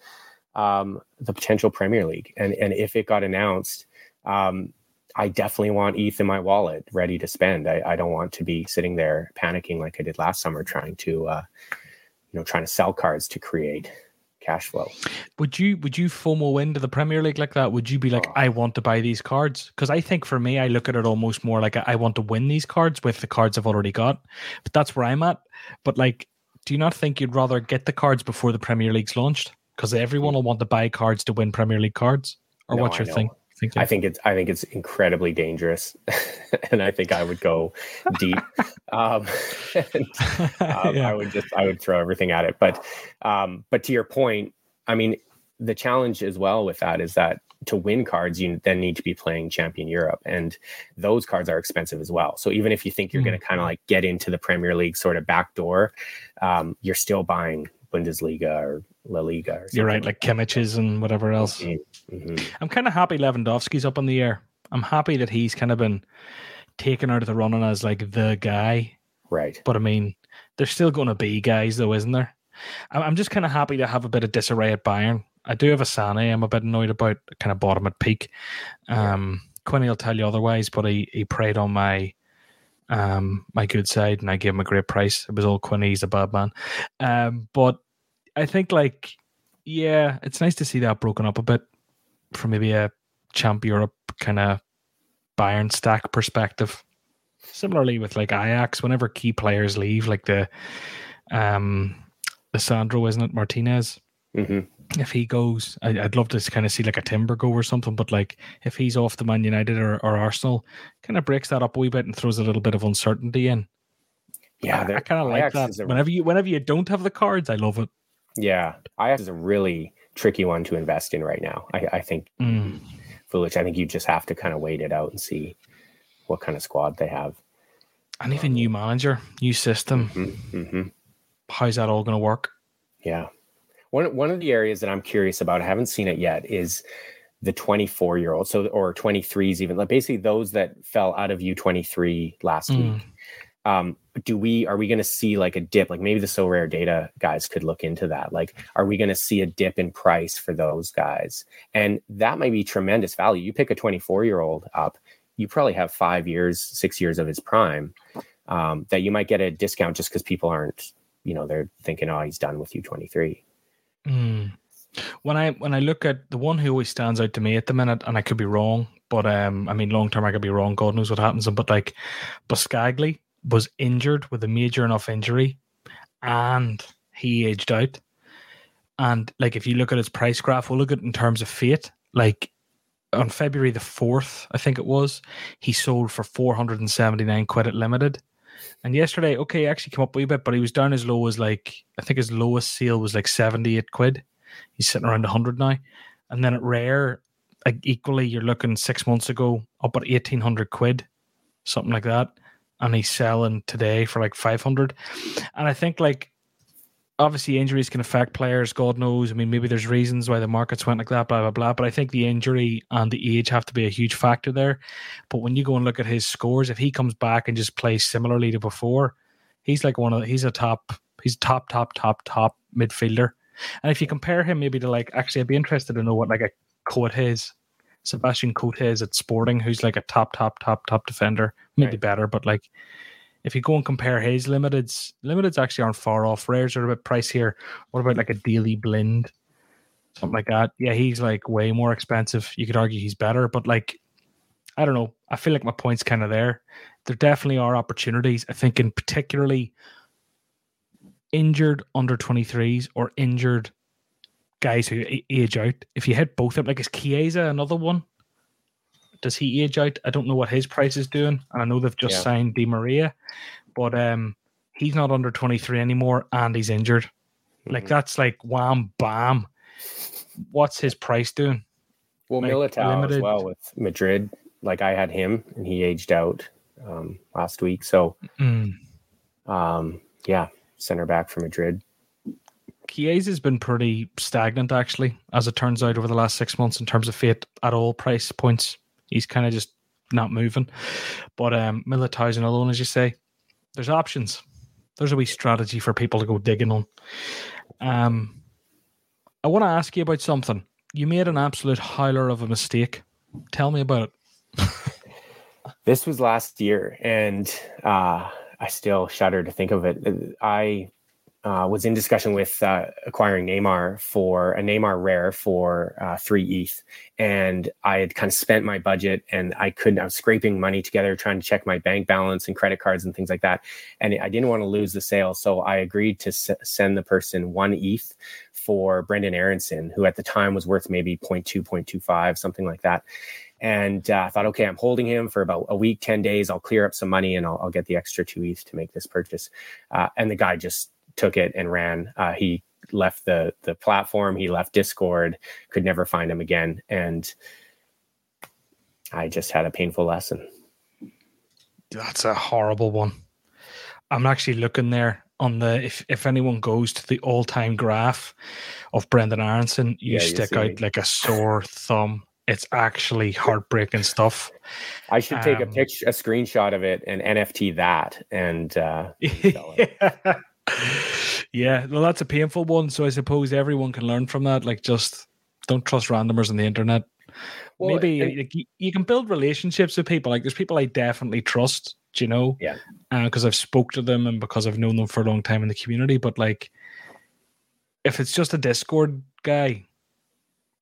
um, the potential Premier League. And and if it got announced, um, I definitely want ETH in my wallet ready to spend. I, I, don't want to be sitting there panicking like I did last summer, trying to, uh, you know, trying to sell cards to create cash flow. Would you would you FOMO into the Premier League like that? Would you be like, oh. I want to buy these cards? Because I think for me, I look at it almost more like I want to win these cards with the cards I've already got. But that's where I'm at. But like, do you not think you'd rather get the cards before the Premier League's launched? Because everyone will want to buy cards to win Premier League cards. Or no, what's your thing? Thinking? I think it's I think it's incredibly dangerous, and I think I would go deep. um, and, um, yeah. I would just I would throw everything at it. But um, but to your point, I mean, the challenge as well with that is that to win cards, you then need to be playing Champion Europe, and those cards are expensive as well. So even if you think you're mm-hmm. going to kind of like get into the Premier League sort of back door, um, you're still buying Bundesliga or La Liga. You're right, like, Kimmich's and whatever else. Mm-hmm. mm-hmm. I'm kind of happy Lewandowski's up in the air. I'm happy that he's kind of been taken out of the running as like the guy. Right. But I mean, there's still going to be guys though, isn't there? I'm just kind of happy to have a bit of disarray at Bayern. I do have a Sané. I'm a bit annoyed about kind of bottom at peak. Um. Quinny will tell you otherwise, but he, he preyed on my um my good side and I gave him a great price. It was all Quinny, he's a bad man. Um, but I think like yeah, it's nice to see that broken up a bit from maybe a champ Europe kind of Bayern stack perspective. Similarly with like Ajax, whenever key players leave, like the um Lisandro, isn't it, Martinez? Mm-hmm. If he goes, I, would love to kind of see like a Timber go or something. But like if he's off the Man United or, or Arsenal, kind of breaks that up a wee bit and throws a little bit of uncertainty in. Yeah, I, I kind of like that. Whenever you whenever you don't have the cards, I love it. Yeah, Ajax is a really tricky one to invest in right now. I, I think mm. foolish. I think you just have to kind of wait it out and see what kind of squad they have. And even new manager, new system. Mm-hmm, mm-hmm. How's that all going to work? Yeah. One one of the areas that I'm curious about, I haven't seen it yet, is the 24 year old, so or 23s even, like basically those that fell out of U23 last mm. week um, do we are we going to see like a dip? Like maybe the Sorare data guys could look into that. Like are we going to see a dip in price for those guys? And that might be tremendous value. You pick a 24 year old up you probably have five years six years of his prime um, that you might get a discount just because people aren't you know they're thinking oh he's done with U23 mm. when i when i look at the one who always stands out to me at the minute and i could be wrong but um i mean long term i could be wrong god knows what happens but like Boscagli was injured with a major enough injury and he aged out. And like if you look at his price graph, we'll look at it in terms of fiat. Like on February the 4th, I think it was, he sold for 479 quid at limited. And yesterday, okay, he actually came up a wee bit, but he was down as low as like, I think his lowest sale was like 78 quid. He's sitting around 100 now. And then at Rare, like equally, you're looking six months ago up at 1800 quid, something like that. And he's selling today for like 500. And I think like obviously injuries can affect players. God knows. I mean, maybe there's reasons why the markets went like that, blah blah blah. But I think the injury and the age have to be a huge factor there. But when you go and look at his scores, if he comes back and just plays similarly to before, he's like one of the, he's a top he's top top top top midfielder. And if you compare him maybe to like actually, I'd be interested to know what like a Coates, Sebastian Coates at Sporting, who's like a top top top top defender, maybe right. better, but like if you go and compare his limiteds, limiteds actually aren't far off. Rares are a bit pricier. What about like a Daley Blind? Something like that. Yeah, he's like way more expensive. You could argue he's better, but like I don't know. I feel like my point's kind of there. There definitely are opportunities. I think in particularly injured under 23s or injured guys who age out. If you hit both of them, like is Chiesa another one? does he age out? I don't know what his price is doing, and I know they've just yeah. signed Di Maria, but um, he's not under twenty three anymore, and he's injured. Mm-hmm. Like that's like wham bam. What's his price doing? Well, like, Militao limited... as well with Madrid. Like I had him, and he aged out um, last week. So, mm. um, yeah, center back for Madrid. Chiesa has been pretty stagnant, actually, as it turns out, over the last six months in terms of fiat at all price points. He's kind of just not moving. But um, Militao's alone, as you say, there's options. There's a wee strategy for people to go digging on. Um, I want to ask you about something. You made an absolute howler of a mistake. Tell me about it. this was last year, and uh, I still shudder to think of it. I uh, was in discussion with uh, acquiring Neymar for a Neymar rare for uh, three ETH, and I had kind of spent my budget, and I couldn't. I was scraping money together, trying to check my bank balance and credit cards and things like that, and I didn't want to lose the sale, so I agreed to s- send the person one ETH for Brenden Aaronson, who at the time was worth maybe 0.2, 0.25, something like that. And uh, I thought, okay, I'm holding him for about a week, 10 days. I'll clear up some money and I'll, I'll get the extra two ETH to make this purchase. Uh, and the guy just took it and ran. Uh, he left the the platform. He left Discord. Could never find him again, and I just had a painful lesson. That's a horrible one. I'm actually looking there on the if if anyone goes to the all time graph of Brenden Aaronson, you yeah, stick out me. like a sore thumb. It's actually heartbreaking stuff. I should take um, a picture, a screenshot of it, and NFT that, and uh, yeah yeah, well, that's a painful one. So I suppose everyone can learn from that. Like, just don't trust randomers on the internet. Well, Maybe it, like, you, you, can build relationships with people. Like, there's people I definitely trust. you know? Yeah. Because uh, I've spoke to them and because I've known them for a long time in the community. But like, if it's just a Discord guy,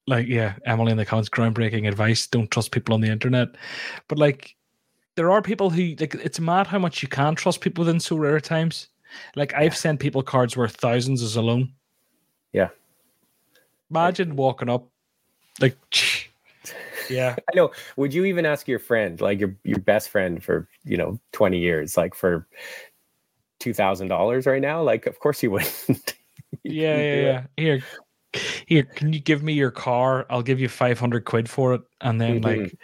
like yeah, Emily in the comments, groundbreaking advice. Don't trust people on the internet. But like, there are people who like. It's mad how much you can trust people within Sorare times. Like I've sent people cards worth thousands as a loan. Yeah. Imagine walking up, like, yeah. I know. Would you even ask your friend, like your your best friend for you know twenty years, like for two thousand dollars right now? Like, of course you wouldn't. yeah, yeah, yeah. Here, here. Can you give me your car? I'll give you five hundred quid for it, and then mm-hmm. like,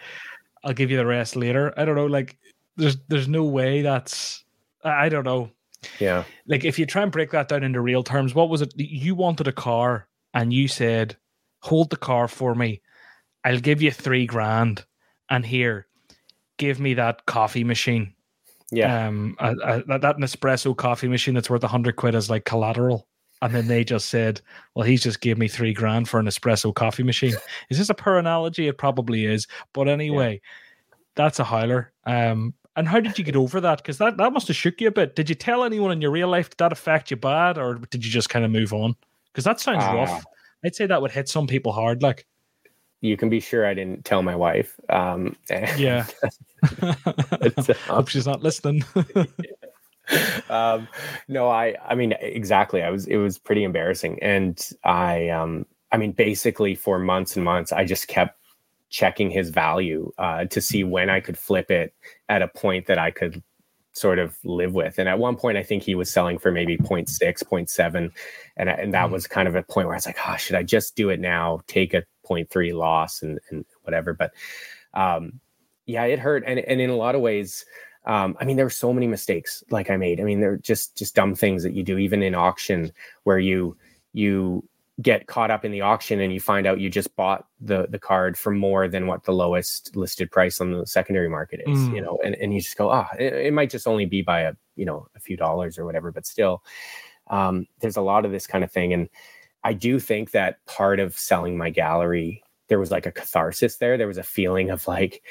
I'll give you the rest later. I don't know. Like, there's there's no way that's. I don't know. Yeah. Like if you try and break that down into real terms, what was it? You wanted a car and you said, hold the car for me. I'll give you three grand. And here, give me that coffee machine. Yeah. Um, that Nespresso coffee machine that's worth a hundred quid as like collateral. And then they just said, well, he's just gave me three grand for an espresso coffee machine. Is this a poor analogy? It probably is. But anyway, yeah. that's a howler. Um, and how did you get over that? Because that, that must have shook you a bit. Did you tell anyone in your real life did that affect you bad, or did you just kind of move on? Because that sounds uh, rough. I'd say that would hit some people hard. Like you can be sure I didn't tell my wife. Um, yeah. Hope she's not listening. um, no, I, I mean, exactly. I was, it was pretty embarrassing. And I, um, I mean, basically for months and months, I just kept checking his value uh, to see when I could flip it at a point that I could sort of live with. And at one point, I think he was selling for maybe 0. 0.6, 0.7. And, and that mm. was kind of a point where I was like, oh, should I just do it now, take a 0.3 loss and, and whatever. But um, yeah, it hurt. And, and in a lot of ways, um, I mean, there were so many mistakes like I made. I mean, they're just just dumb things that you do, even in auction, where you you get caught up in the auction and you find out you just bought the the card for more than what the lowest listed price on the secondary market is mm. you know and, and you just go ah oh, it, it, might just only be by a you know a few dollars or whatever but still um, there's a lot of this kind of thing and i do think that part of selling my gallery there was like a catharsis there there was a feeling of like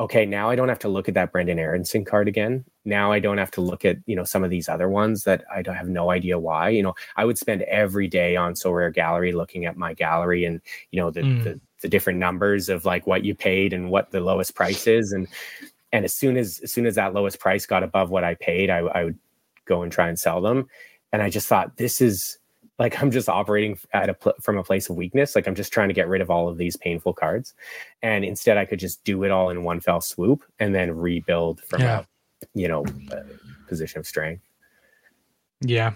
okay, now I don't have to look at that Brenden Aaronson card again. Now I don't have to look at, you know, some of these other ones that I don't have no idea why. You know, I would spend every day on Sorare Gallery looking at my gallery and, you know, the, mm. the, the different numbers of like what you paid and what the lowest price is. And and as soon as as soon as that lowest price got above what I paid, I, I would go and try and sell them. And I just thought this is like i'm just operating at a pl- from a place of weakness. Like i'm just trying to get rid of all of these painful cards. And instead i could just do it all in one fell swoop and then rebuild from yeah. a you know a position of strength. Yeah.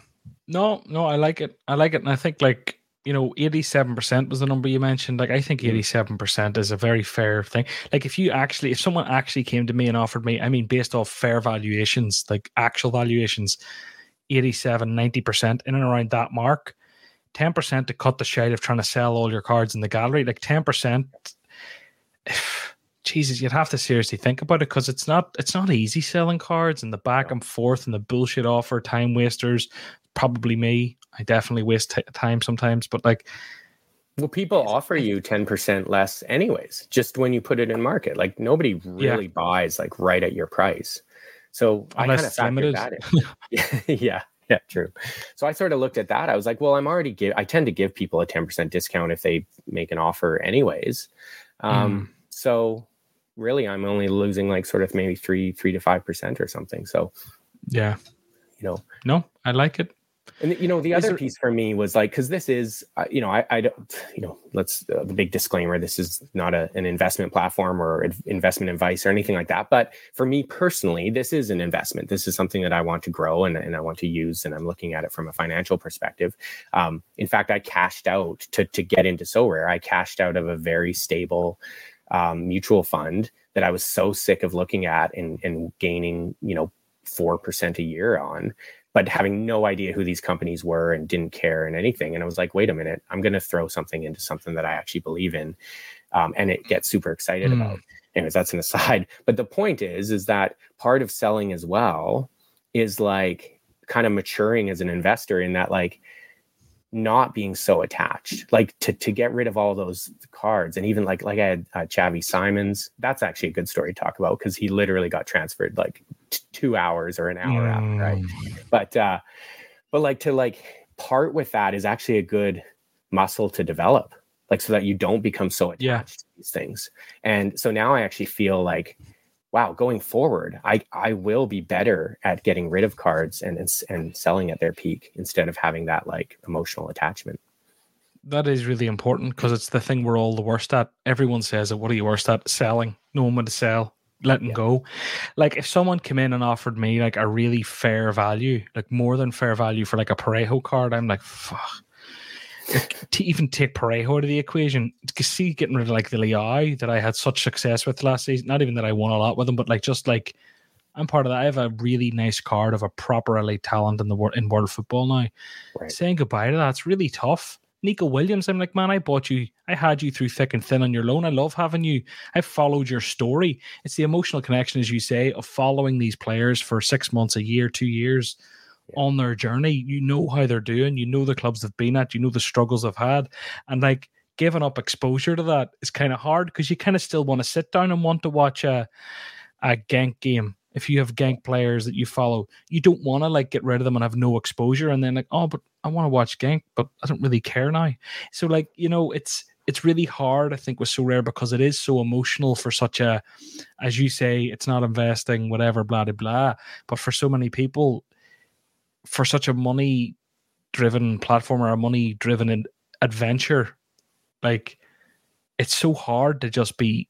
No no i like it. I like it. And i think like you know 87% was the number you mentioned. Like i think 87% mm. is a very fair thing. Like if you actually if someone actually came to me and offered me i mean based off fair valuations like actual valuations 87, 90% in and around that mark. 10% to cut the shade of trying to sell all your cards in the gallery. Like 10%, if, Jesus, you'd have to seriously think about it because it's not it's not easy selling cards and the back and forth and the bullshit offer, time wasters. Probably me. I definitely waste t- time sometimes, but like well, people offer you 10% less anyways, just when you put it in market. Like nobody really yeah. buys like right at your price. So Unless I kind of factored that in. yeah, yeah, true. So I sort of looked at that. I was like, well, I'm already give. I tend to give people a 10% discount if they make an offer, anyways. Um, mm. So really, I'm only losing like sort of maybe three, three to five percent or something. So yeah, you know, no, I like it. And you know, the other piece for me was like, because this is, uh, you know, I, I don't, you know, let's uh, the big disclaimer: this is not a, an investment platform or investment advice or anything like that. But for me personally, this is an investment. This is something that I want to grow and, and I want to use, and I'm looking at it from a financial perspective. Um, in fact, I cashed out to to get into Sorare. I cashed out of a very stable um, mutual fund that I was so sick of looking at and and gaining, you know, four percent a year on but having no idea who these companies were and didn't care and anything. And I was like, wait a minute, I'm going to throw something into something that I actually believe in, um, and it gets super excited mm. about. Anyways, that's an aside. But the point is, is that part of selling as well is like kind of maturing as an investor in that like not being so attached like to to get rid of all those cards and even like like i had uh, Xavi Simons that's actually a good story to talk about because he literally got transferred like t- two hours or an hour mm. after right but uh but like to like part with that is actually a good muscle to develop like so that you don't become so attached yeah. to these things and so now i actually feel like wow, going forward, I I will be better at getting rid of cards and and, and selling at their peak instead of having that like emotional attachment. That is really important because it's the thing we're all the worst at. Everyone says it. What are you worst at? Selling. No one to sell. Letting yeah. go. Like if someone came in and offered me like a really fair value, like more than fair value for like a Parejo card, I'm like, fuck to even take Parejo out of the equation, to see getting rid of like the Leao that I had such success with last season, not even that I won a lot with him, but like just like I'm part of that. I have a really nice card of a proper elite talent in the world in world football now. Right. Saying goodbye to that's really tough. Nico Williams, I'm like, man, I bought you, I had you through thick and thin on your loan. I love having you. I followed your story. It's the emotional connection, as you say, of following these players for six months, a year, two years yeah. on their journey. You know how they're doing. You know the clubs they've been at. You know the struggles they've had, and like giving up exposure to that is kind of hard because you kind of still want to sit down and want to watch a a Genk game. If you have Genk players that you follow, you don't want to like get rid of them and have no exposure, and then like, oh, but I want to watch Genk, but I don't really care now. So like, you know, it's it's really hard, I think, with Sorare because it is so emotional for such a, as you say, it's not investing, whatever, blah blah blah. But for so many people, for such a money driven platform or a money driven adventure, like it's so hard to just be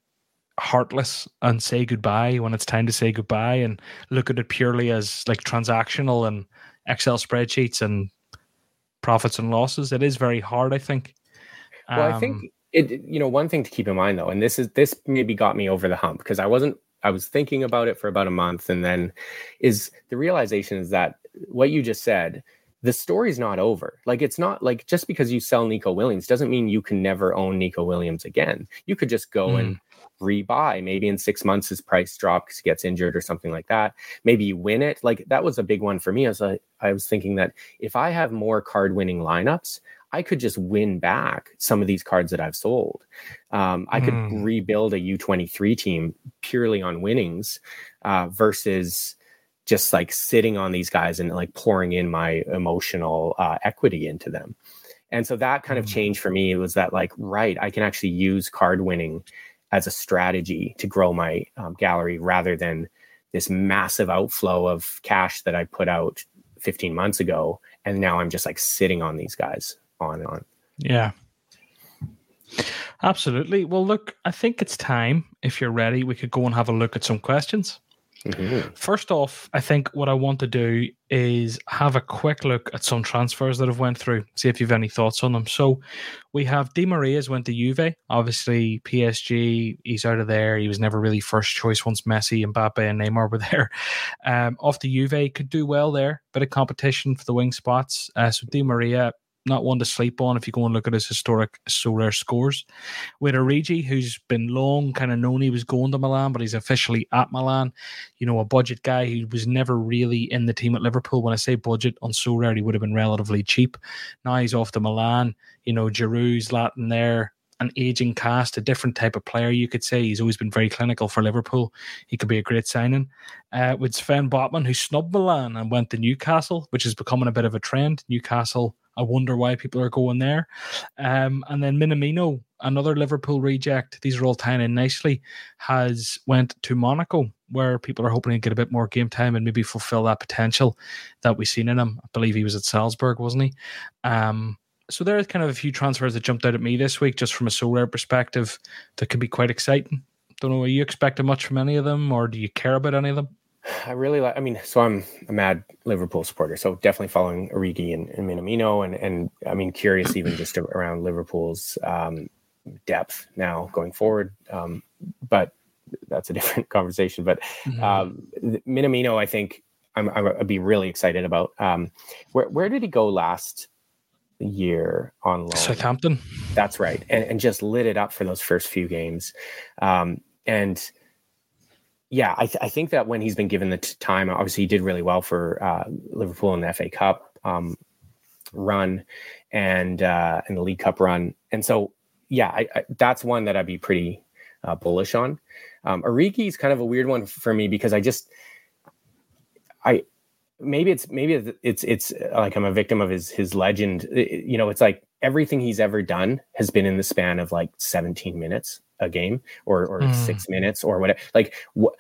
heartless and say goodbye when it's time to say goodbye and look at it purely as like transactional and Excel spreadsheets and profits and losses. It is very hard, I think. Well, um, I think um, it. You know, one thing to keep in mind though, and this is this maybe got me over the hump because I wasn't. I was thinking about it for about a month, and then is the realization is that what you just said the story's not over. Like it's not like just because you sell Nico Williams doesn't mean you can never own Nico Williams again. You could just go mm. and rebuy. Maybe in six months his price drops because he gets injured or something like that. Maybe you win it. Like that was a big one for me. As I, I was thinking that if I have more card winning lineups, I could just win back some of these cards that I've sold. Um, I could mm. rebuild a U23 team purely on winnings uh, versus just like sitting on these guys and like pouring in my emotional uh, equity into them. And so that kind of mm. changed for me was that like, right, I can actually use card winning as a strategy to grow my um, gallery rather than this massive outflow of cash that I put out 15 months ago. And now I'm just like sitting on these guys on and on. Yeah. Absolutely. Well, look, I think it's time. If you're ready, we could go and have a look at some questions. Mm-hmm. First off, I think what I want to do is have a quick look at some transfers that have went through. See if you've any thoughts on them. So we have Di Maria's went to Juve. Obviously, PSG. He's out of there. He was never really first choice once Messi, Mbappe, and Neymar were there. Um, off to Juve could do well there. Bit of competition for the wing spots. Uh, so Di Maria not one to sleep on if you go and look at his historic Sorare scores. With Origi, who's been long kind of known he was going to Milan, but he's officially at Milan. You know, a budget guy who was never really in the team at Liverpool. When I say budget on Sorare, he would have been relatively cheap. Now he's off to Milan. You know, Giroud's Latin there an aging cast, a different type of player, you could say. He's always been very clinical for Liverpool. He could be a great signing. Uh, with Sven Botman, who snubbed Milan and went to Newcastle, which is becoming a bit of a trend. Newcastle I wonder why people are going there. Um, and then Minamino, another Liverpool reject. These are all tying in nicely. Has went to Monaco, where people are hoping to get a bit more game time and maybe fulfill that potential that we've seen in him. I believe he was at Salzburg, wasn't he? Um, so there are kind of a few transfers that jumped out at me this week, just from a Sorare perspective, that could be quite exciting. Don't know, are you expecting much from any of them, or do you care about any of them? I really like. I mean, so I'm a mad Liverpool supporter, so definitely following Origi and, and Minamino, and and I mean, curious even just around Liverpool's um, depth now going forward. Um, but that's a different conversation. But mm-hmm. um, Minamino, I think I'm, I'd be really excited about. Um, where where did he go last year on loan? Southampton. That's right, and, and just lit it up for those first few games. Um, and yeah, I, th- I, think that when he's been given the t- time, obviously he did really well for uh, Liverpool in the FA Cup um, run and uh, in the League Cup run, and so yeah, I, I, that's one that I'd be pretty uh, bullish on. Um, is kind of a weird one for me because I just I maybe it's maybe it's it's like I'm a victim of his his legend. you know, it's like everything he's ever done has been in the span of like 17 minutes a game or or mm. six minutes or whatever. Like what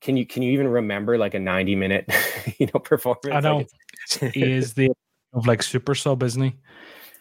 can you can you even remember like a 90 minute you know performance? I know like he is the of like super sub, isn't he?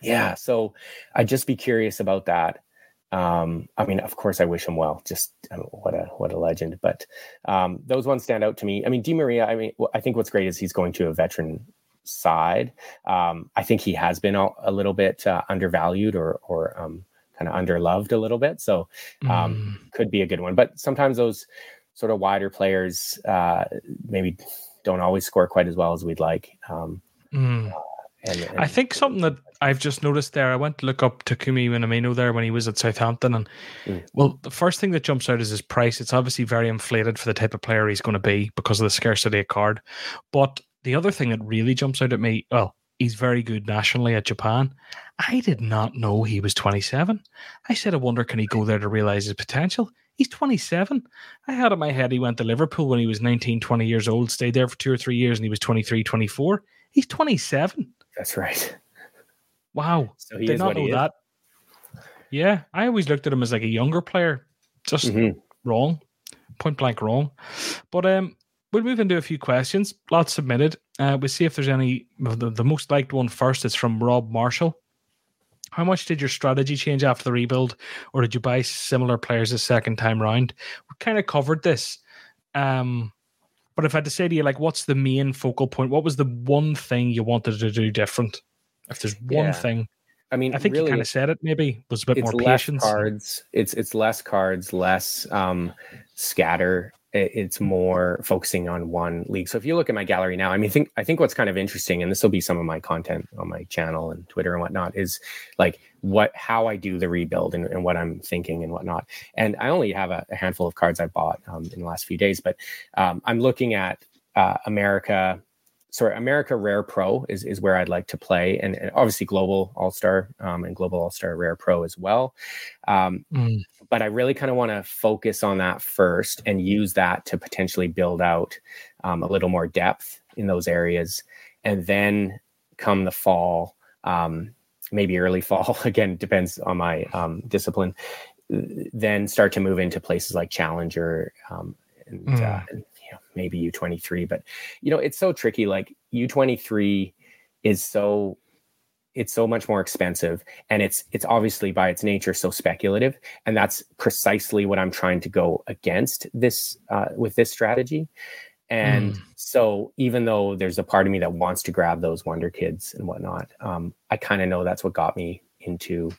Yeah. So I'd just be curious about that. Um, I mean, of course, I wish him well. Just I mean, what a what a legend. But um, those ones stand out to me. I mean, Di Maria. I mean, I think what's great is he's going to a veteran side. Um, I think he has been a, a little bit uh, undervalued or or um, kind of underloved a little bit. So um, mm. could be a good one. But sometimes those sort of wider players uh, maybe don't always score quite as well as we'd like. Um, mm. uh, and, and, I think something that I've just noticed there, I went to look up Takumi Minamino there when he was at Southampton. And mm. well, the first thing that jumps out is his price. It's obviously very inflated for the type of player he's going to be because of the scarcity of card. But the other thing that really jumps out at me, well, he's very good nationally at Japan. I did not know he was 27. I said, I wonder, can he go there to realize his potential? He's 27. I had in my head he went to Liverpool when he was 19, 20 years old, stayed there for two or three years, and he was 23, 24. He's 27. That's right. Wow. So he did not know that. Yeah, I always looked at him as like a younger player. Just mm-hmm. wrong, point blank wrong. But um, we'll move into a few questions. Lots submitted. Uh, we'll see if there's any. The, the most liked one first is from Rob Marshall. How much did your strategy change after the rebuild, or did you buy similar players a second time round? We kind of covered this. Um, but if I had to say to you, like, what's the main focal point? What was the one thing you wanted to do different? If there's one yeah. thing, I mean, I think really, you kind of said it. Maybe was a bit more patience. Cards. It's it's less cards, less um, scatter it's more focusing on one league. So if you look at my gallery now, I mean, think I think what's kind of interesting, and this will be some of my content on my channel and Twitter and whatnot, is like what how I do the rebuild and, and what I'm thinking and whatnot. And I only have a, a handful of cards I bought um, in the last few days, but um, I'm looking at uh, America. Sorry, America Rare Pro is, is where I'd like to play, and, and obviously Global All Star um, and Global All Star Rare Pro as well. Um, mm but I really kind of want to focus on that first and use that to potentially build out um, a little more depth in those areas. And then come the fall, um, maybe early fall, again, depends on my um, discipline, then start to move into places like Challenger um, and, mm. uh, and maybe U23. But, you know, it's so tricky. Like U23 is so it's so much more expensive and it's it's obviously by its nature so speculative and that's precisely what i'm trying to go against this uh, with this strategy and mm. so even though there's a part of me that wants to grab those wonder kids and whatnot um, i kind of know that's what got me into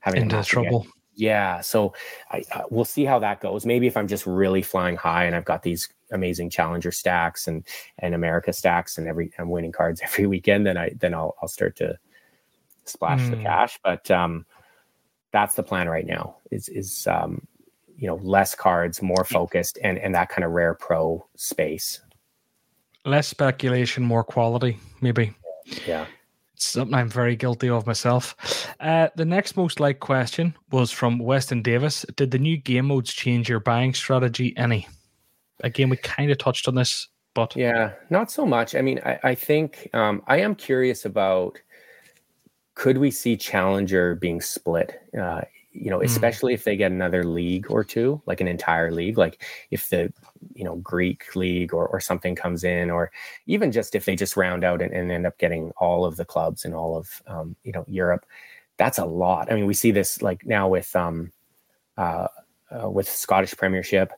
having into trouble yeah so I, uh, we'll see how that goes maybe if i'm just really flying high and i've got these amazing challenger stacks and and america stacks and every i'm winning cards every weekend then i then i'll, I'll start to splash mm. the hmm. cash. But um, that's the plan right now. Is is um, you know less cards, more focused, and and that kind of rare pro space. Less speculation, more quality, maybe. Yeah. something I'm very guilty of myself. Uh, the next most liked question was from Weston Davis. Did the new game modes change your buying strategy any? Again, we kind of touched on this, but yeah, not so much. I mean, I, I think um, I am curious about could we see Challenger being split? Uh, you know, hmm. especially mm. if they get another league or two, like an entire league, like if the you know Greek league or or something comes in, or even just if they just round out and, and end up getting all of the clubs in all of um, you know Europe, that's a lot. I mean, we see this like now with um, uh, uh, with Scottish Premiership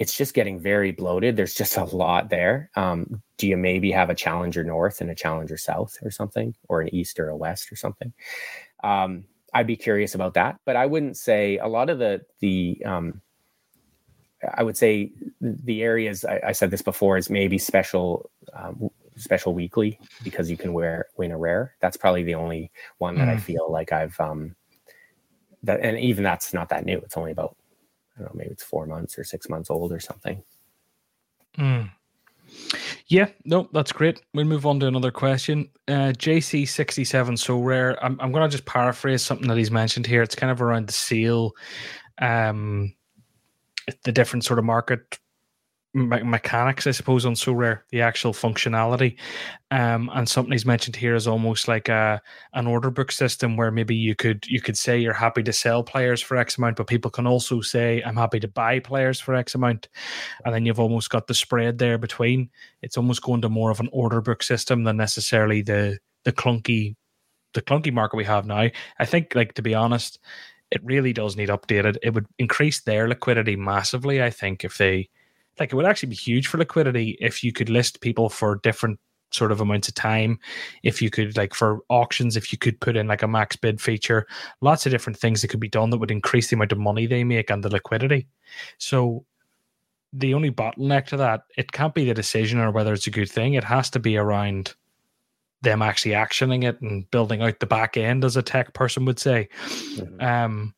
it's just getting very bloated. There's just a lot there. Um, do you maybe have a Challenger North and a Challenger South or something, or an East or a West or something? Um, I'd be curious about that, but I wouldn't say a lot of the the um, I would say the areas I, I, said this before is maybe special um, special weekly because you can wear win a rare. That's probably the only one that mm. I feel like I've um, that and even that's not that new. It's only about I don't know, maybe it's four months or six months old or something. Mm. Yeah, no, that's great. We'll move on to another question. Uh, JC67 Sorare. I'm, I'm going to just paraphrase something that he's mentioned here. It's kind of around the seal, um, the different sort of market me- mechanics, I suppose, on Sorare, the actual functionality. Um, and something he's mentioned here is almost like a an order book system where maybe you could you could say you're happy to sell players for X amount, but people can also say I'm happy to buy players for X amount, and then you've almost got the spread there between. It's almost going to more of an order book system than necessarily the the clunky the clunky market we have now. I think, like to be honest, it really does need updated. It would increase their liquidity massively. I think if they like it would actually be huge for liquidity if you could list people for different sort of amounts of time if you could like for auctions if you could put in like a max bid feature. Lots of different things that could be done that would increase the amount of money they make and the liquidity. So the only bottleneck to that it can't be the decision or whether it's a good thing. It has to be around them actually actioning it and building out the back end as a tech person would say. Mm-hmm. um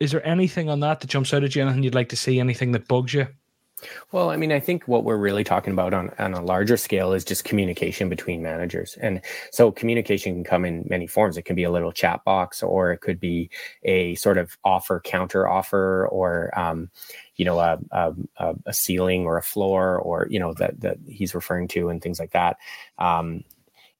is there anything on that that jumps out at you? Anything you'd like to see? Anything that bugs you well, I mean, I think what we're really talking about on, on a larger scale is just communication between managers. And so communication can come in many forms. It can be a little chat box, or it could be a sort of offer, counter offer, or, um, you know, a, a, a, ceiling or a floor, or, you know, that, that he's referring to and things like that. Um,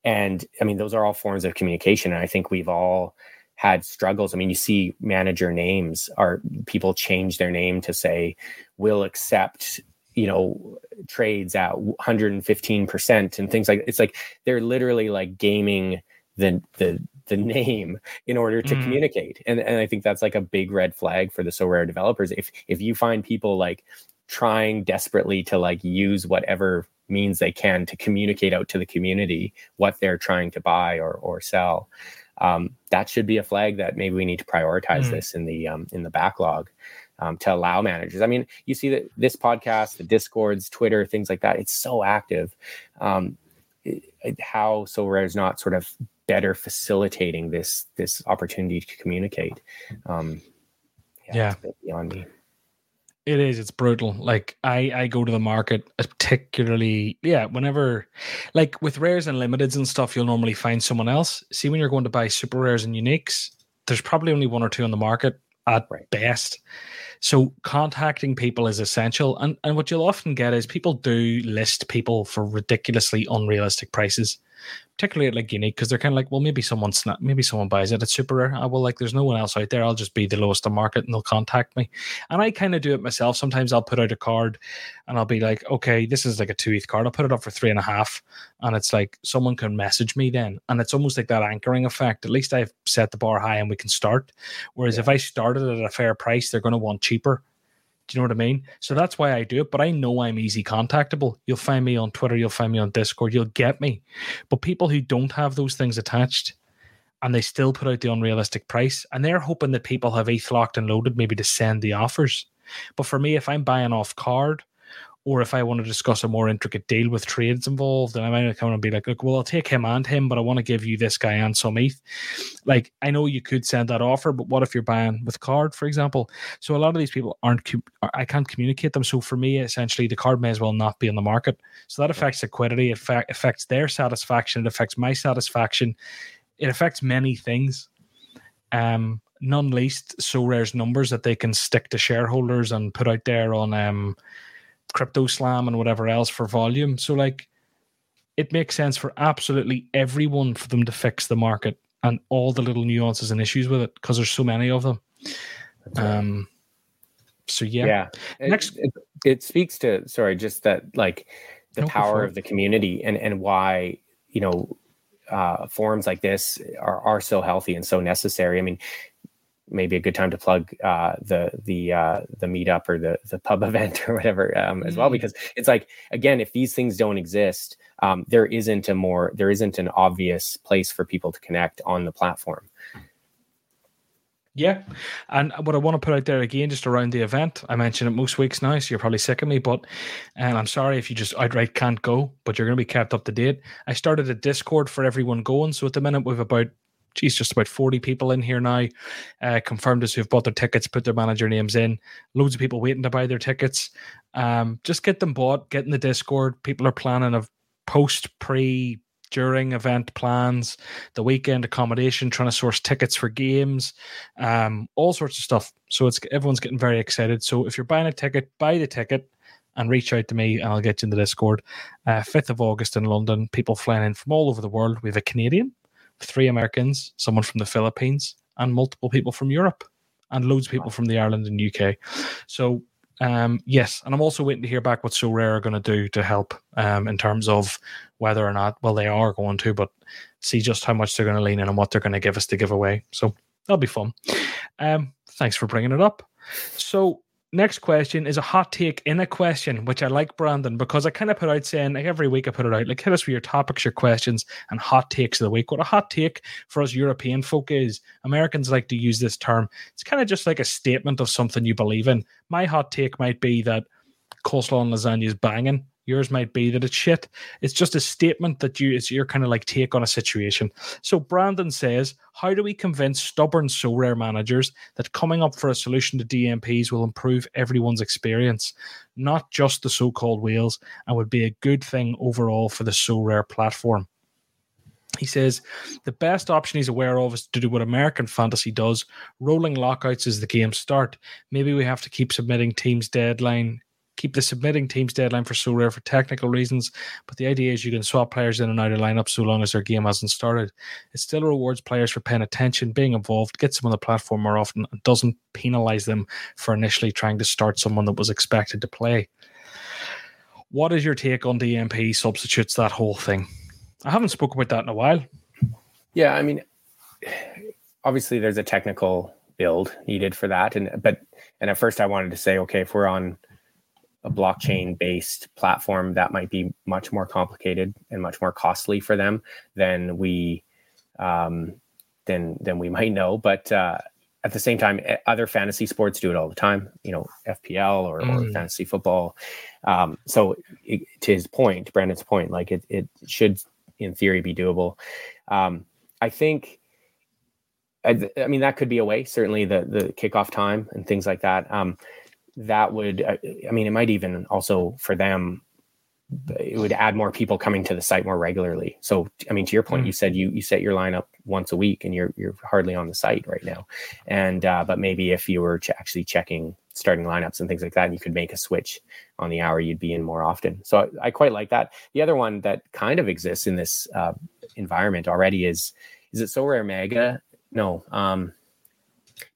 and I mean, those are all forms of communication. And I think we've all had struggles. I mean, you see manager names are people change their name to say, "Will accept." you know trades at 115% and things like it's like they're literally like gaming the the the name in order to mm. communicate and and i think that's like a big red flag for the Sorare developers if if you find people like trying desperately to like use whatever means they can to communicate out to the community what they're trying to buy or or sell um, that should be a flag that maybe we need to prioritize mm. this in the um, in the backlog um, to allow managers. I mean, you see that this podcast, the discords, Twitter, things like that. It's so active. Um, it, it, how Sorare is not sort of better facilitating this this opportunity to communicate. Um, yeah, yeah. beyond me. It is. It's brutal. Like I, I go to the market particularly, yeah. Whenever, like with rares and limiteds and stuff, you'll normally find someone else. See, when you're going to buy super rares and uniques, there's probably only one or two on the market at right. best. So contacting people is essential. And and what you'll often get is people do list people for ridiculously unrealistic prices particularly at like unique because they're kind of like, well, maybe someone snap, maybe someone buys it. It's super rare. I will like, there's no one else out there. I'll just be the lowest on market and they'll contact me. And I kind of do it myself. Sometimes I'll put out a card and I'll be like, okay, this is like a two ETH card. I'll put it up for three and a half. And it's like someone can message me then. And it's almost like that anchoring effect. At least I've set the bar high and we can start. Whereas yeah. if I started at a fair price, they're going to want cheaper. Do you know what I mean? So that's why I do it. But I know I'm easy contactable. You'll find me on Twitter. You'll find me on Discord. You'll get me. But people who don't have those things attached and they still put out the unrealistic price and they're hoping that people have ETH locked and loaded maybe to send the offers. But for me, if I'm buying off card or if I want to discuss a more intricate deal with trades involved, and I might come and be like, look, well, I'll take him and him, but I want to give you this guy and some ETH. Like, I know you could send that offer, but what if you're buying with card, for example? So a lot of these people aren't, I can't communicate them. So for me, essentially, the card may as well not be on the market. So that affects liquidity, it affects their satisfaction, it affects my satisfaction, it affects many things. Um, none least Sorare's numbers that they can stick to shareholders and put out there on um CryptoSlam and whatever else for volume. So like it makes sense for absolutely everyone for them to fix the market and all the little nuances and issues with it because there's so many of them. Um so yeah. Yeah. Next it, it, it, speaks to sorry, just that like the no, power of the community and and why, you know, uh, forums like this are, are so healthy and so necessary. I mean, maybe a good time to plug uh, the the uh, the meetup or the the pub event or whatever um, as mm-hmm. well because it's like again if these things don't exist um, there isn't a more there isn't an obvious place for people to connect on the platform yeah. And what I want to put out there again, just around the event, I mention it most weeks now, so you're probably sick of me, but and I'm sorry if you just outright can't go, but you're going to be kept up to date. I started a Discord for everyone going. So at the minute, we've about geez, just about 40 people in here now. Uh, confirmed us who've bought their tickets, put their manager names in. Loads of people waiting to buy their tickets. Um, just get them bought, get in the Discord. People are planning of post, pre, during event plans, the weekend accommodation, trying to source tickets for games, um, all sorts of stuff. So it's everyone's getting very excited. So if you're buying a ticket, buy the ticket and reach out to me and I'll get you in the Discord. Uh, 5th of August in London, people flying in from all over the world. We have a Canadian, three Americans, someone from the Philippines, and multiple people from Europe, and loads of people from the Ireland and UK. So um, yes, and I'm also waiting to hear back what Sorare are going to do to help um, in terms of whether or not, well, they are going to, but see just how much they're going to lean in and what they're going to give us to give away. So that'll be fun. Um, thanks for bringing it up. So next question is a hot take in a question, which I like, Brandon, because I kind of put out saying like every week I put it out, like hit us with your topics, your questions, and hot takes of the week. What a hot take for us European folk is Americans like to use this term. It's kind of just like a statement of something you believe in. My hot take might be that coleslaw and lasagna is banging. Yours might be that it's shit. It's just a statement that you it's your kind of like take on a situation. So Brandon says, how do we convince stubborn Sorare managers that coming up for a solution to DMPs will improve everyone's experience, not just the so-called whales, and would be a good thing overall for the Sorare platform? He says the best option he's aware of is to do what American fantasy does. Rolling lockouts as the game start. Maybe we have to keep submitting teams' deadline keep the submitting teams deadline for Sorare for technical reasons, but the idea is you can swap players in and out of lineups so long as their game hasn't started. It still rewards players for paying attention, being involved, gets them on the platform more often, and doesn't penalize them for initially trying to start someone that was expected to play. What is your take on DMP substitutes that whole thing? I haven't spoken about that in a while. Yeah, I mean, obviously there's a technical build needed for that, and but and at first I wanted to say, okay, if we're on a blockchain based platform, that might be much more complicated and much more costly for them than we um, than than we might know. But uh, at the same time, other fantasy sports do it all the time. You know, FPL or, mm. or fantasy football. Um, so it, to his point, Brandon's point, like it, it should in theory be doable. Um, I think. I, I, mean, that could be a way. Certainly, the the kickoff time and things like that. Um, that would. I, I mean, it might even also for them it would add more people coming to the site more regularly. So, I mean, to your point, mm. you said you you set your lineup once a week, and you're you're hardly on the site right now. And uh, but maybe if you were ch- actually checking starting lineups and things like that, and you could make a switch on the hour you'd be in more often. So I, I quite like that. The other one that kind of exists in this uh, environment already is is it Sorare Mega? No, um,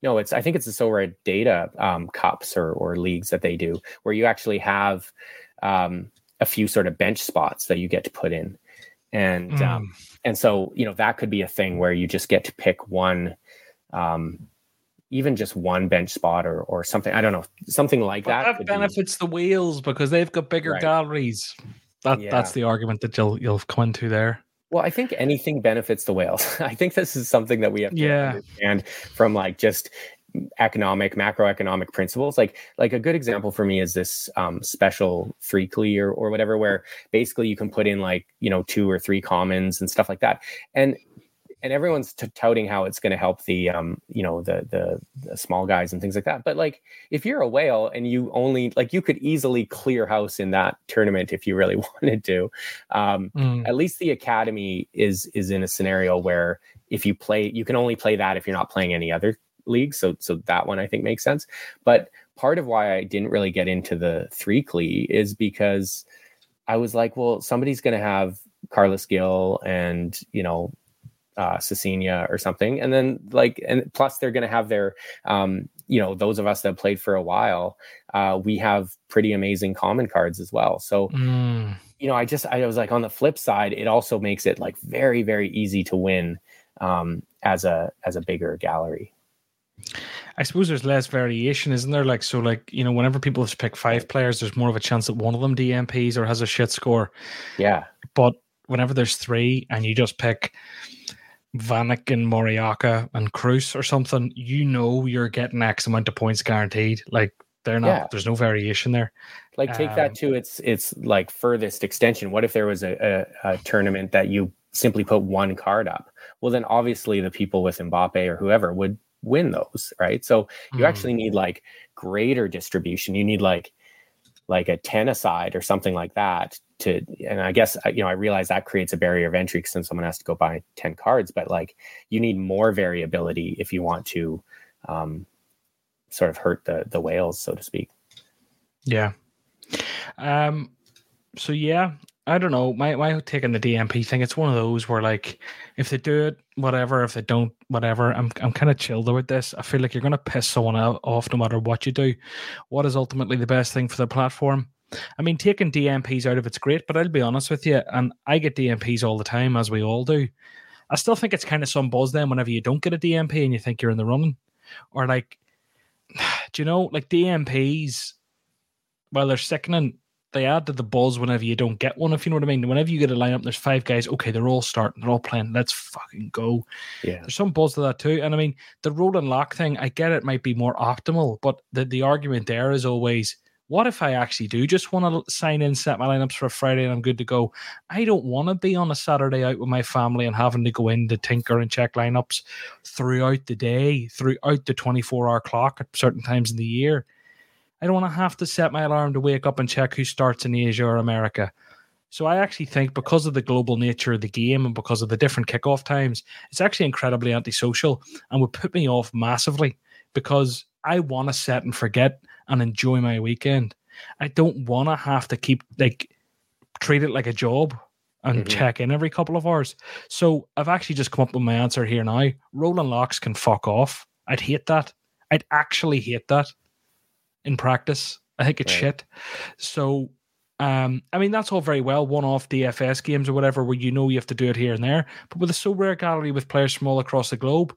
no, it's I think it's the Sorare Data um, cups or or leagues that they do where you actually have. Um, a few sort of bench spots that you get to put in and mm. um, and so you know that could be a thing where you just get to pick one um, even just one bench spot or or something i don't know something like but that, that benefits be... the wheels because they've got bigger right. galleries that yeah. that's the argument that you'll you'll come into there well, I think anything benefits the whales. I think this is something that we have to yeah. understand from like just economic macroeconomic principles like like a good example for me is this um, special Freakly or, or whatever where basically you can put in like you know two or three commons and stuff like that and and everyone's t- touting how it's going to help the um you know the, the, the small guys and things like that but like if you're a whale and you only like you could easily clear house in that tournament if you really wanted to um mm. at least the academy is is in a scenario where if you play you can only play that if you're not playing any other league. So so that one I think makes sense. But part of why I didn't really get into the Freakly is because I was like, well, somebody's going to have Carles Gil and you know uh or something, and then like and plus they're going to have their um you know those of us that played for a while uh we have pretty amazing common cards as well so mm. you know i just i was like on the flip side it also makes it like very very easy to win um as a as a bigger gallery I suppose there's less variation, isn't there? Like, so, like, you know, whenever people pick five players, there's more of a chance that one of them DMPs or has a shit score. Yeah. But whenever there's three and you just pick Vanek and Moriaka and Cruz or something, you know you're getting X amount of points guaranteed. Like, they're not, yeah. there's no variation there. Like, take um, that to its, its like furthest extension. What if there was a, a, a tournament that you simply put one card up? Well, then obviously the people with Mbappe or whoever would win those, right? So you mm. actually need like greater distribution. You need like like a 10 aside or something like that to and i guess you know i realize that creates a barrier of entry because then someone has to go buy 10 cards but like you need more variability if you want to um, sort of hurt the the whales so to speak yeah um so yeah I don't know. My my take on the DMP thing, it's one of those where like if they do it, whatever. If they don't, whatever. I'm I'm kind of chilled with this. I feel like you're gonna piss someone off no matter what you do. What is ultimately the best thing for the platform? I mean, taking DMPs out of it's great, but I'll be honest with you, and I get DMPs all the time, as we all do. I still think it's kind of some buzz then whenever you don't get a DMP and you think you're in the running, or like, do you know, like DMPs, while they're sickening, they add to the buzz whenever you don't get one, if you know what I mean. Whenever you get a lineup, there's five guys, okay, they're all starting, they're all playing, let's fucking go. Yeah. There's some buzz to that too. And I mean, the roll and lock thing, I get it might be more optimal, but the, the argument there is always, what if I actually do just want to sign in, set my lineups for a Friday and I'm good to go? I don't want to be on a Saturday out with my family and having to go in to tinker and check lineups throughout the day, throughout the 24 hour clock at certain times in the year. I don't want to have to set my alarm to wake up and check who starts in Asia or America. So I actually think because of the global nature of the game and because of the different kickoff times, it's actually incredibly antisocial and would put me off massively because I want to set and forget and enjoy my weekend. I don't want to have to keep like treat it like a job and mm-hmm. check in every couple of hours. So I've actually just come up with my answer here now. Rolling locks can fuck off. I'd hate that. I'd actually hate that in practice. I think it's right. shit. So um, I mean, that's all very well, one off DFS games or whatever, where you know you have to do it here and there. But with a Sorare gallery with players from all across the globe,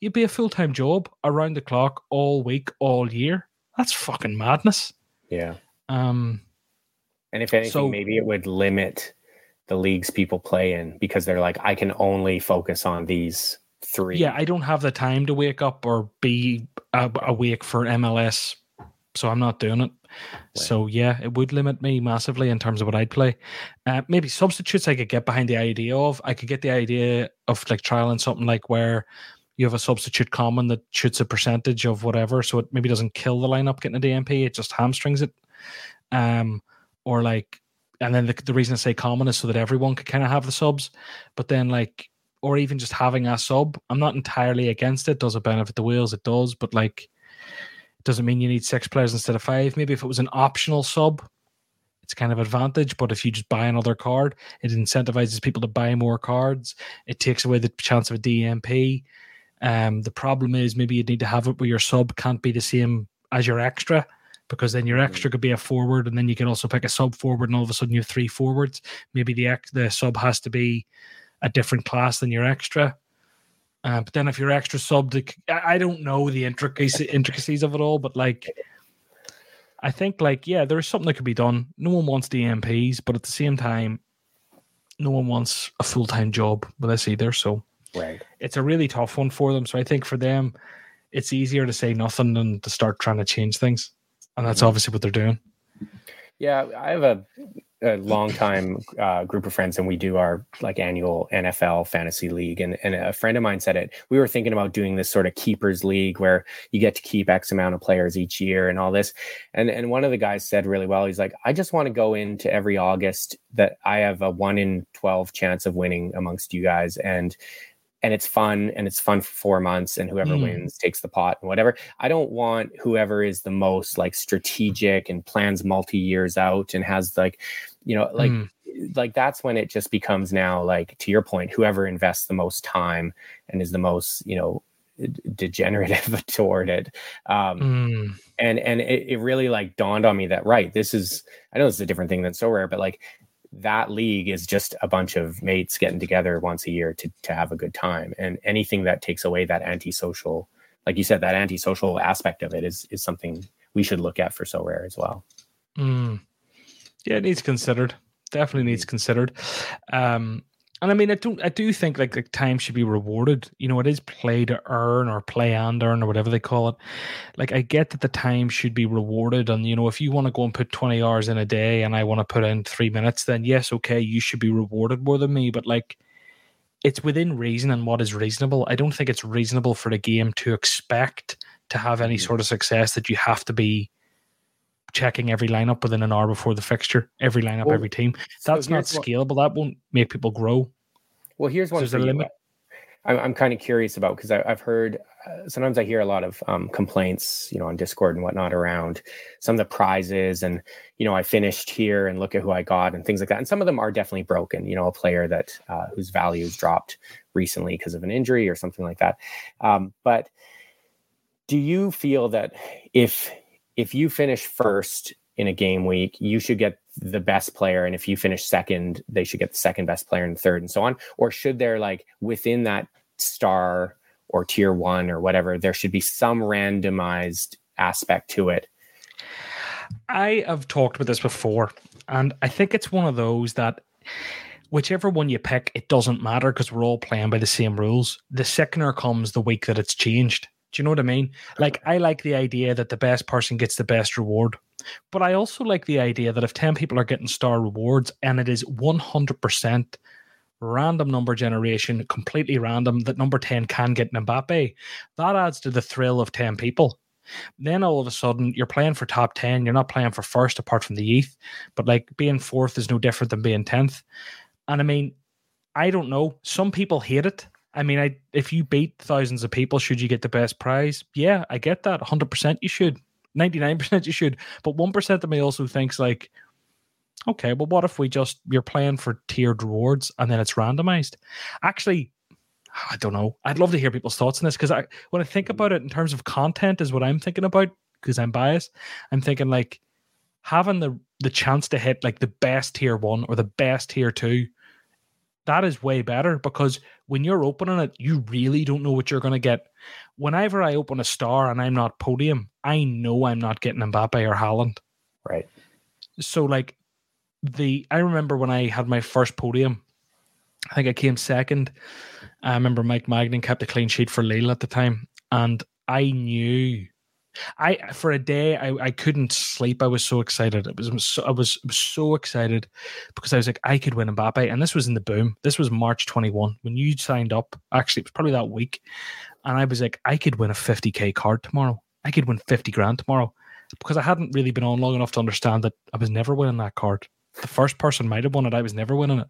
you'd be a full time job around the clock all week, all year. That's fucking madness. Yeah. Um, and if anything, so, maybe it would limit the leagues people play in because they're like, I can only focus on these three. Yeah, I don't have the time to wake up or be awake for MLS, so I'm not doing it. So yeah, it would limit me massively in terms of what I'd play. Uh, maybe substitutes I could get behind the idea of. I could get the idea of like trialing something like where you have a substitute common that shoots a percentage of whatever, so it maybe doesn't kill the lineup getting a DMP, it just hamstrings it. Um, or like, and then the, the reason I say common is so that everyone could kind of have the subs, but then like, or even just having a sub, I'm not entirely against it. Does it benefit the wheels? It does, but like, it doesn't mean you need six players instead of five. Maybe if it was an optional sub, it's kind of advantage. But if you just buy another card, it incentivizes people to buy more cards. It takes away the chance of a DMP. Um, the problem is maybe you'd need to have it where your sub can't be the same as your extra because then your mm-hmm. extra could be a forward and then you can also pick a sub forward and all of a sudden you have three forwards. Maybe the ex- the sub has to be a different class than your extra. Uh, but then if you're extra sub, I don't know the intricacies intricacies of it all, but like, I think like yeah, there's something that could be done. No one wants DMPs, but at the same time, no one wants a full time job with this either. So right. it's a really tough one for them. So I think for them, it's easier to say nothing than to start trying to change things, and that's mm-hmm. obviously what they're doing. Yeah, I have a a long time uh, group of friends and we do our like annual NFL fantasy league. And, and a friend of mine said it. We were thinking about doing this sort of keepers league where you get to keep X amount of players each year and all this. And and one of the guys said really well, he's like, I just want to go into every August that I have a one in 12 chance of winning amongst you guys. And and it's fun and it's fun for four months and whoever mm. wins takes the pot and whatever i don't want whoever is the most like strategic and plans multi years out and has like you know like mm. like that's when it just becomes now like to your point whoever invests the most time and is the most you know degenerative toward it um mm. and and it, it really like dawned on me that right this is i know this is a different thing than Sorare but like that league is just a bunch of mates getting together once a year to to have a good time. And anything that takes away that antisocial like you said that antisocial aspect of it is is something we should look at for Sorare as well. Mm. yeah it needs considered. Definitely needs considered. Um and I mean, I don't, I do think like like time should be rewarded. You know, it is play to earn or play and earn or whatever they call it. Like, I get that the time should be rewarded, and you know, if you want to go and put twenty hours in a day, and I want to put in three minutes, then yes, okay, you should be rewarded more than me. But like, it's within reason and what is reasonable. I don't think it's reasonable for the game to expect to have any mm-hmm. sort of success that you have to be checking every lineup within an hour before the fixture, every lineup, well, every team. That's so not scalable. What, that won't make people grow. Well, here's one. There's a limit. I'm, I'm kind of curious about because I've heard uh, sometimes I hear a lot of um, complaints, you know, on Discord and whatnot around some of the prizes and you know I finished here and look at who I got and things like that. And some of them are definitely broken. You know, a player that uh, whose value has dropped recently because of an injury or something like that. Um, but do you feel that if if you finish first in a game week, you should get the best player. And if you finish second, they should get the second best player and third and so on? Or should there, like, within that star or tier one or whatever, there should be some randomized aspect to it? I have talked about this before, and I think it's one of those that whichever one you pick, it doesn't matter because we're all playing by the same rules. The sickener comes the week that it's changed. Do you know what I mean? Like, I like the idea that the best person gets the best reward. But I also like the idea that if 10 people are getting star rewards and it is 100% random number generation, completely random, that number 10 can get an Mbappe, that adds to the thrill of 10 people. Then all of a sudden, you're playing for top 10. You're not playing for first, apart from the ETH. But like being fourth is no different than being 10th. And I mean, I don't know. Some people hate it. I mean, I if you beat thousands of people, should you get the best prize? Yeah, I get that. 100% you should. 99% you should. But 1% of me also thinks like, okay, well, what if we just you're playing for tiered rewards and then it's randomized? Actually, I don't know. I'd love to hear people's thoughts on this because I when I think about it in terms of content is what I'm thinking about because I'm biased. I'm thinking like having the the chance to hit like the best tier one or the best tier two. That is way better because when you're opening it, you really don't know what you're going to get. Whenever I open a star and I'm not podium, I know I'm not getting Mbappe or Haaland. Right. So like the I remember when I had my first podium, I think I came second. I remember Mike Maignan kept a clean sheet for Lille at the time, and I knew. I for a day I, I couldn't sleep. I was so excited. It was, so, I was, was so excited because I was like I could win Mbappe, and this was in the boom. This was March twenty one when you signed up. Actually, it was probably that week, and I was like I could win a fifty k card tomorrow. I could win fifty grand tomorrow because I hadn't really been on long enough to understand that I was never winning that card the first person might have won it. I was never winning it.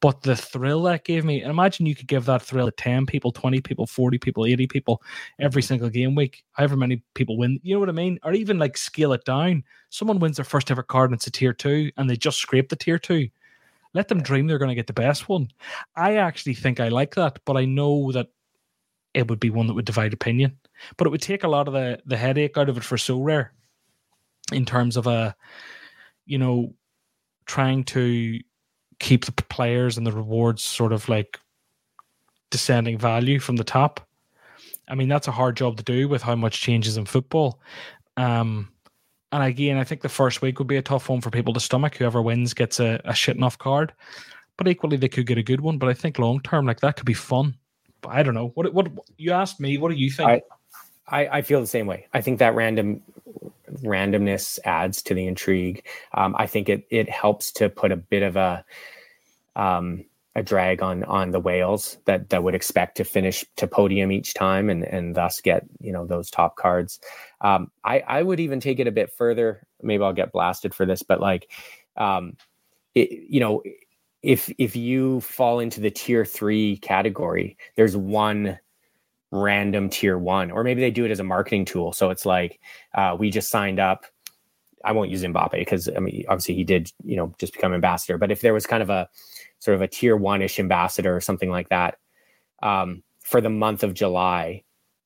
But the thrill that gave me, and imagine you could give that thrill to 10 people, 20 people, 40 people, 80 people every single game week, however many people win. You know what I mean? Or even like scale it down. Someone wins their first ever card and it's a tier two and they just scrape the tier two. Let them dream they're going to get the best one. I actually think I like that, but I know that it would be one that would divide opinion. But it would take a lot of the, the headache out of it for Sorare in terms of a, you know, trying to keep the players and the rewards sort of like descending value from the top. I mean, that's a hard job to do with how much changes in football. Um, and again, I think the first week would be a tough one for people to stomach. Whoever wins gets a, a shit enough card, but equally they could get a good one. But I think long term, like that could be fun. But I don't know. What what you asked me? What do you think? I, I, I feel the same way. I think that random randomness adds to the intrigue. Um, I think it it helps to put a bit of a um, a drag on on the whales that that would expect to finish to podium each time and and thus get you know those top cards. Um, I I would even take it a bit further. Maybe I'll get blasted for this, but like, um, it, you know, if if you fall into the tier three category, there's one random tier one, or maybe they do it as a marketing tool. So it's like uh, we just signed up. I won't use Mbappe because I mean, obviously he did, you know, just become ambassador. But if there was kind of a sort of a tier one ish ambassador or something like that um, for the month of July,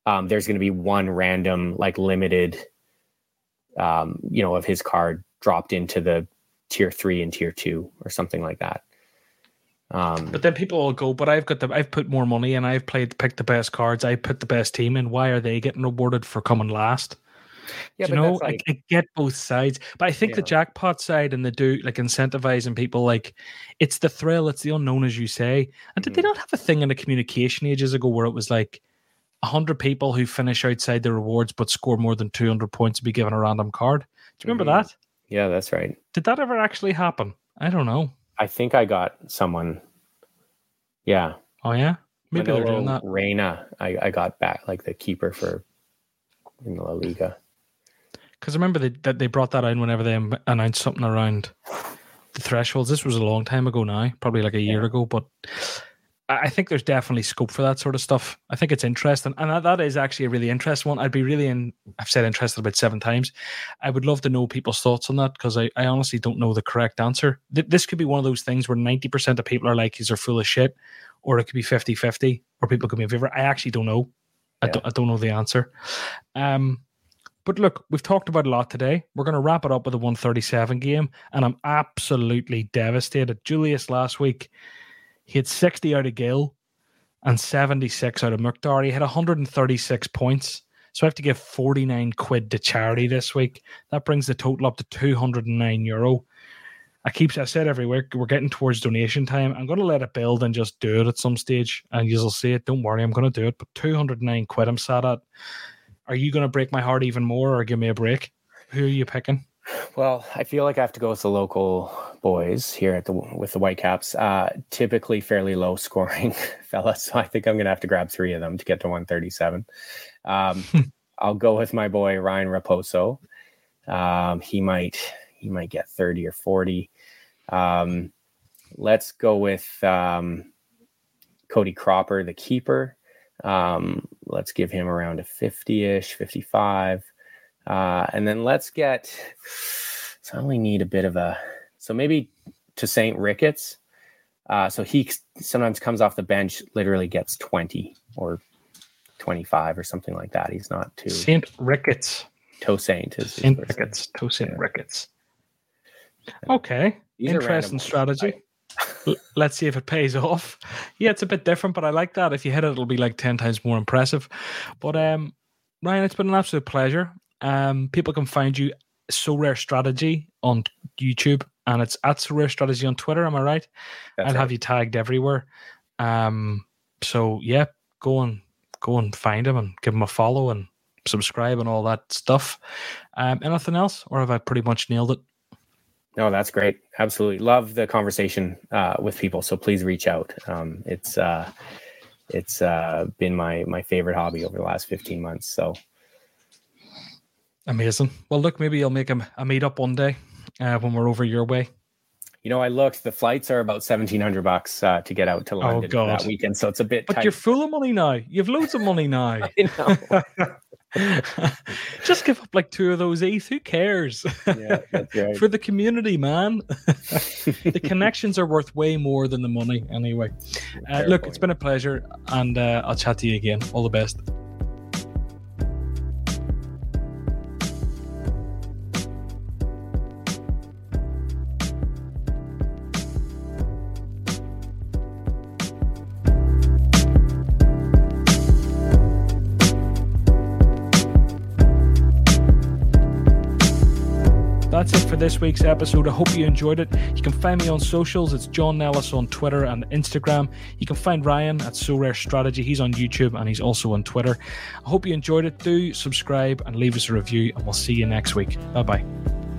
um, there's going to be one random, like limited, um, you know, of his card dropped into the tier three and tier two or something like that. Um, but then people will go, but I've got the, I've put more money and I've played, picked the best cards. I put the best team in. Why are they getting rewarded for coming last? Yeah, you know, like, I, I, get both sides, but I think yeah. the jackpot side and the do like incentivizing people, like it's the thrill, it's the unknown, as you say. And did mm-hmm. they not have a thing in the communication ages ago where it was like hundred people who finish outside the rewards but score more than two hundred points to be given a random card? Do you remember mm-hmm. that? Yeah, that's right. Did that ever actually happen? I don't know. I think I got someone. Yeah. Oh yeah. Maybe Manolo they're doing that. Reina, I, I got back like the keeper for in La Liga. Because remember they, that they brought that in whenever they announced something around the thresholds. This was a long time ago now, probably like a year yeah. ago, but I think there's definitely scope for that sort of stuff. I think it's interesting, and that, that is actually a really interesting one. I'd be really in. I've said interested about seven times. I would love to know people's thoughts on that because I, I honestly don't know the correct answer. Th- this could be one of those things where ninety percent of people are like, "These are full of shit," or it could be 50-50, or people could be in favor. I actually don't know. I, don't, I don't know the answer. Um, but look, we've talked about a lot today. We're going to wrap it up with a 137 game, and I'm absolutely devastated. Julius last week he had 60 out of Gil and 76 out of Mukhtar. He had 136 points. So I have to give 49 quid to charity this week. That brings the total up to 209 euro. I keep I said every week we're getting towards donation time. I'm gonna let it build and just do it at some stage, and you'll see it. Don't worry, I'm gonna do it. But 209 quid I'm sat at. Are you gonna break my heart even more or give me a break? Who are you picking? Well, I feel like I have to go with the local boys here at the with the Whitecaps. Uh, typically fairly low scoring fellas, so I think I'm gonna have to grab three of them to get to 137. Um, I'll go with my boy Ryan Raposo. Um, he might he might get 30 or 40. Um, let's go with um, Cody Cropper, the keeper. Um, let's give him around a 50 ish, 55. Uh, and then let's get. So I only need a bit of a. So maybe Tosaint Ricketts. Uh, so he sometimes comes off the bench, literally gets 20 or 25 or something like that. He's not too. St. Ricketts. Toe Saint is St. Ricketts. Tosaint yeah. Ricketts. Okay. These Interesting strategy. Let's see if it pays off. Yeah, it's a bit different, but I like that. If you hit it, it'll be like 10 times more impressive. But um, Ryan, it's been an absolute pleasure. Um, people can find you Sorare Strategy on YouTube and it's at Sorare Strategy on Twitter. Am I right? That's I'll right. have you tagged everywhere. Um, so yeah, go and go and find him and give him a follow and subscribe and all that stuff. Um, anything else, or have I pretty much nailed it? No, that's great. Absolutely love the conversation uh, with people. So please reach out. Um, it's uh, it's uh, been my my favorite hobby over the last fifteen months. So amazing. Well, look, maybe I'll make a, a meet up one day uh, when we're over your way. You know, I looked. The flights are about seventeen hundred bucks uh, to get out to oh, London oh, that weekend, so it's a bit. But tight. you're full of money now. You've loads of money now. Just give up like two of those ETH. Who cares? Yeah, right. For the community, man. the connections are worth way more than the money, anyway. Uh, look, point. it's been a pleasure, and uh, I'll chat to you again. All the best. This week's episode. I hope you enjoyed it. You can find me on socials. It's John Nellis on Twitter and Instagram. You can find Ryan at Sorare Strategy. He's on YouTube and he's also on Twitter. I hope you enjoyed it. Do subscribe and leave us a review, and we'll see you next week. Bye bye.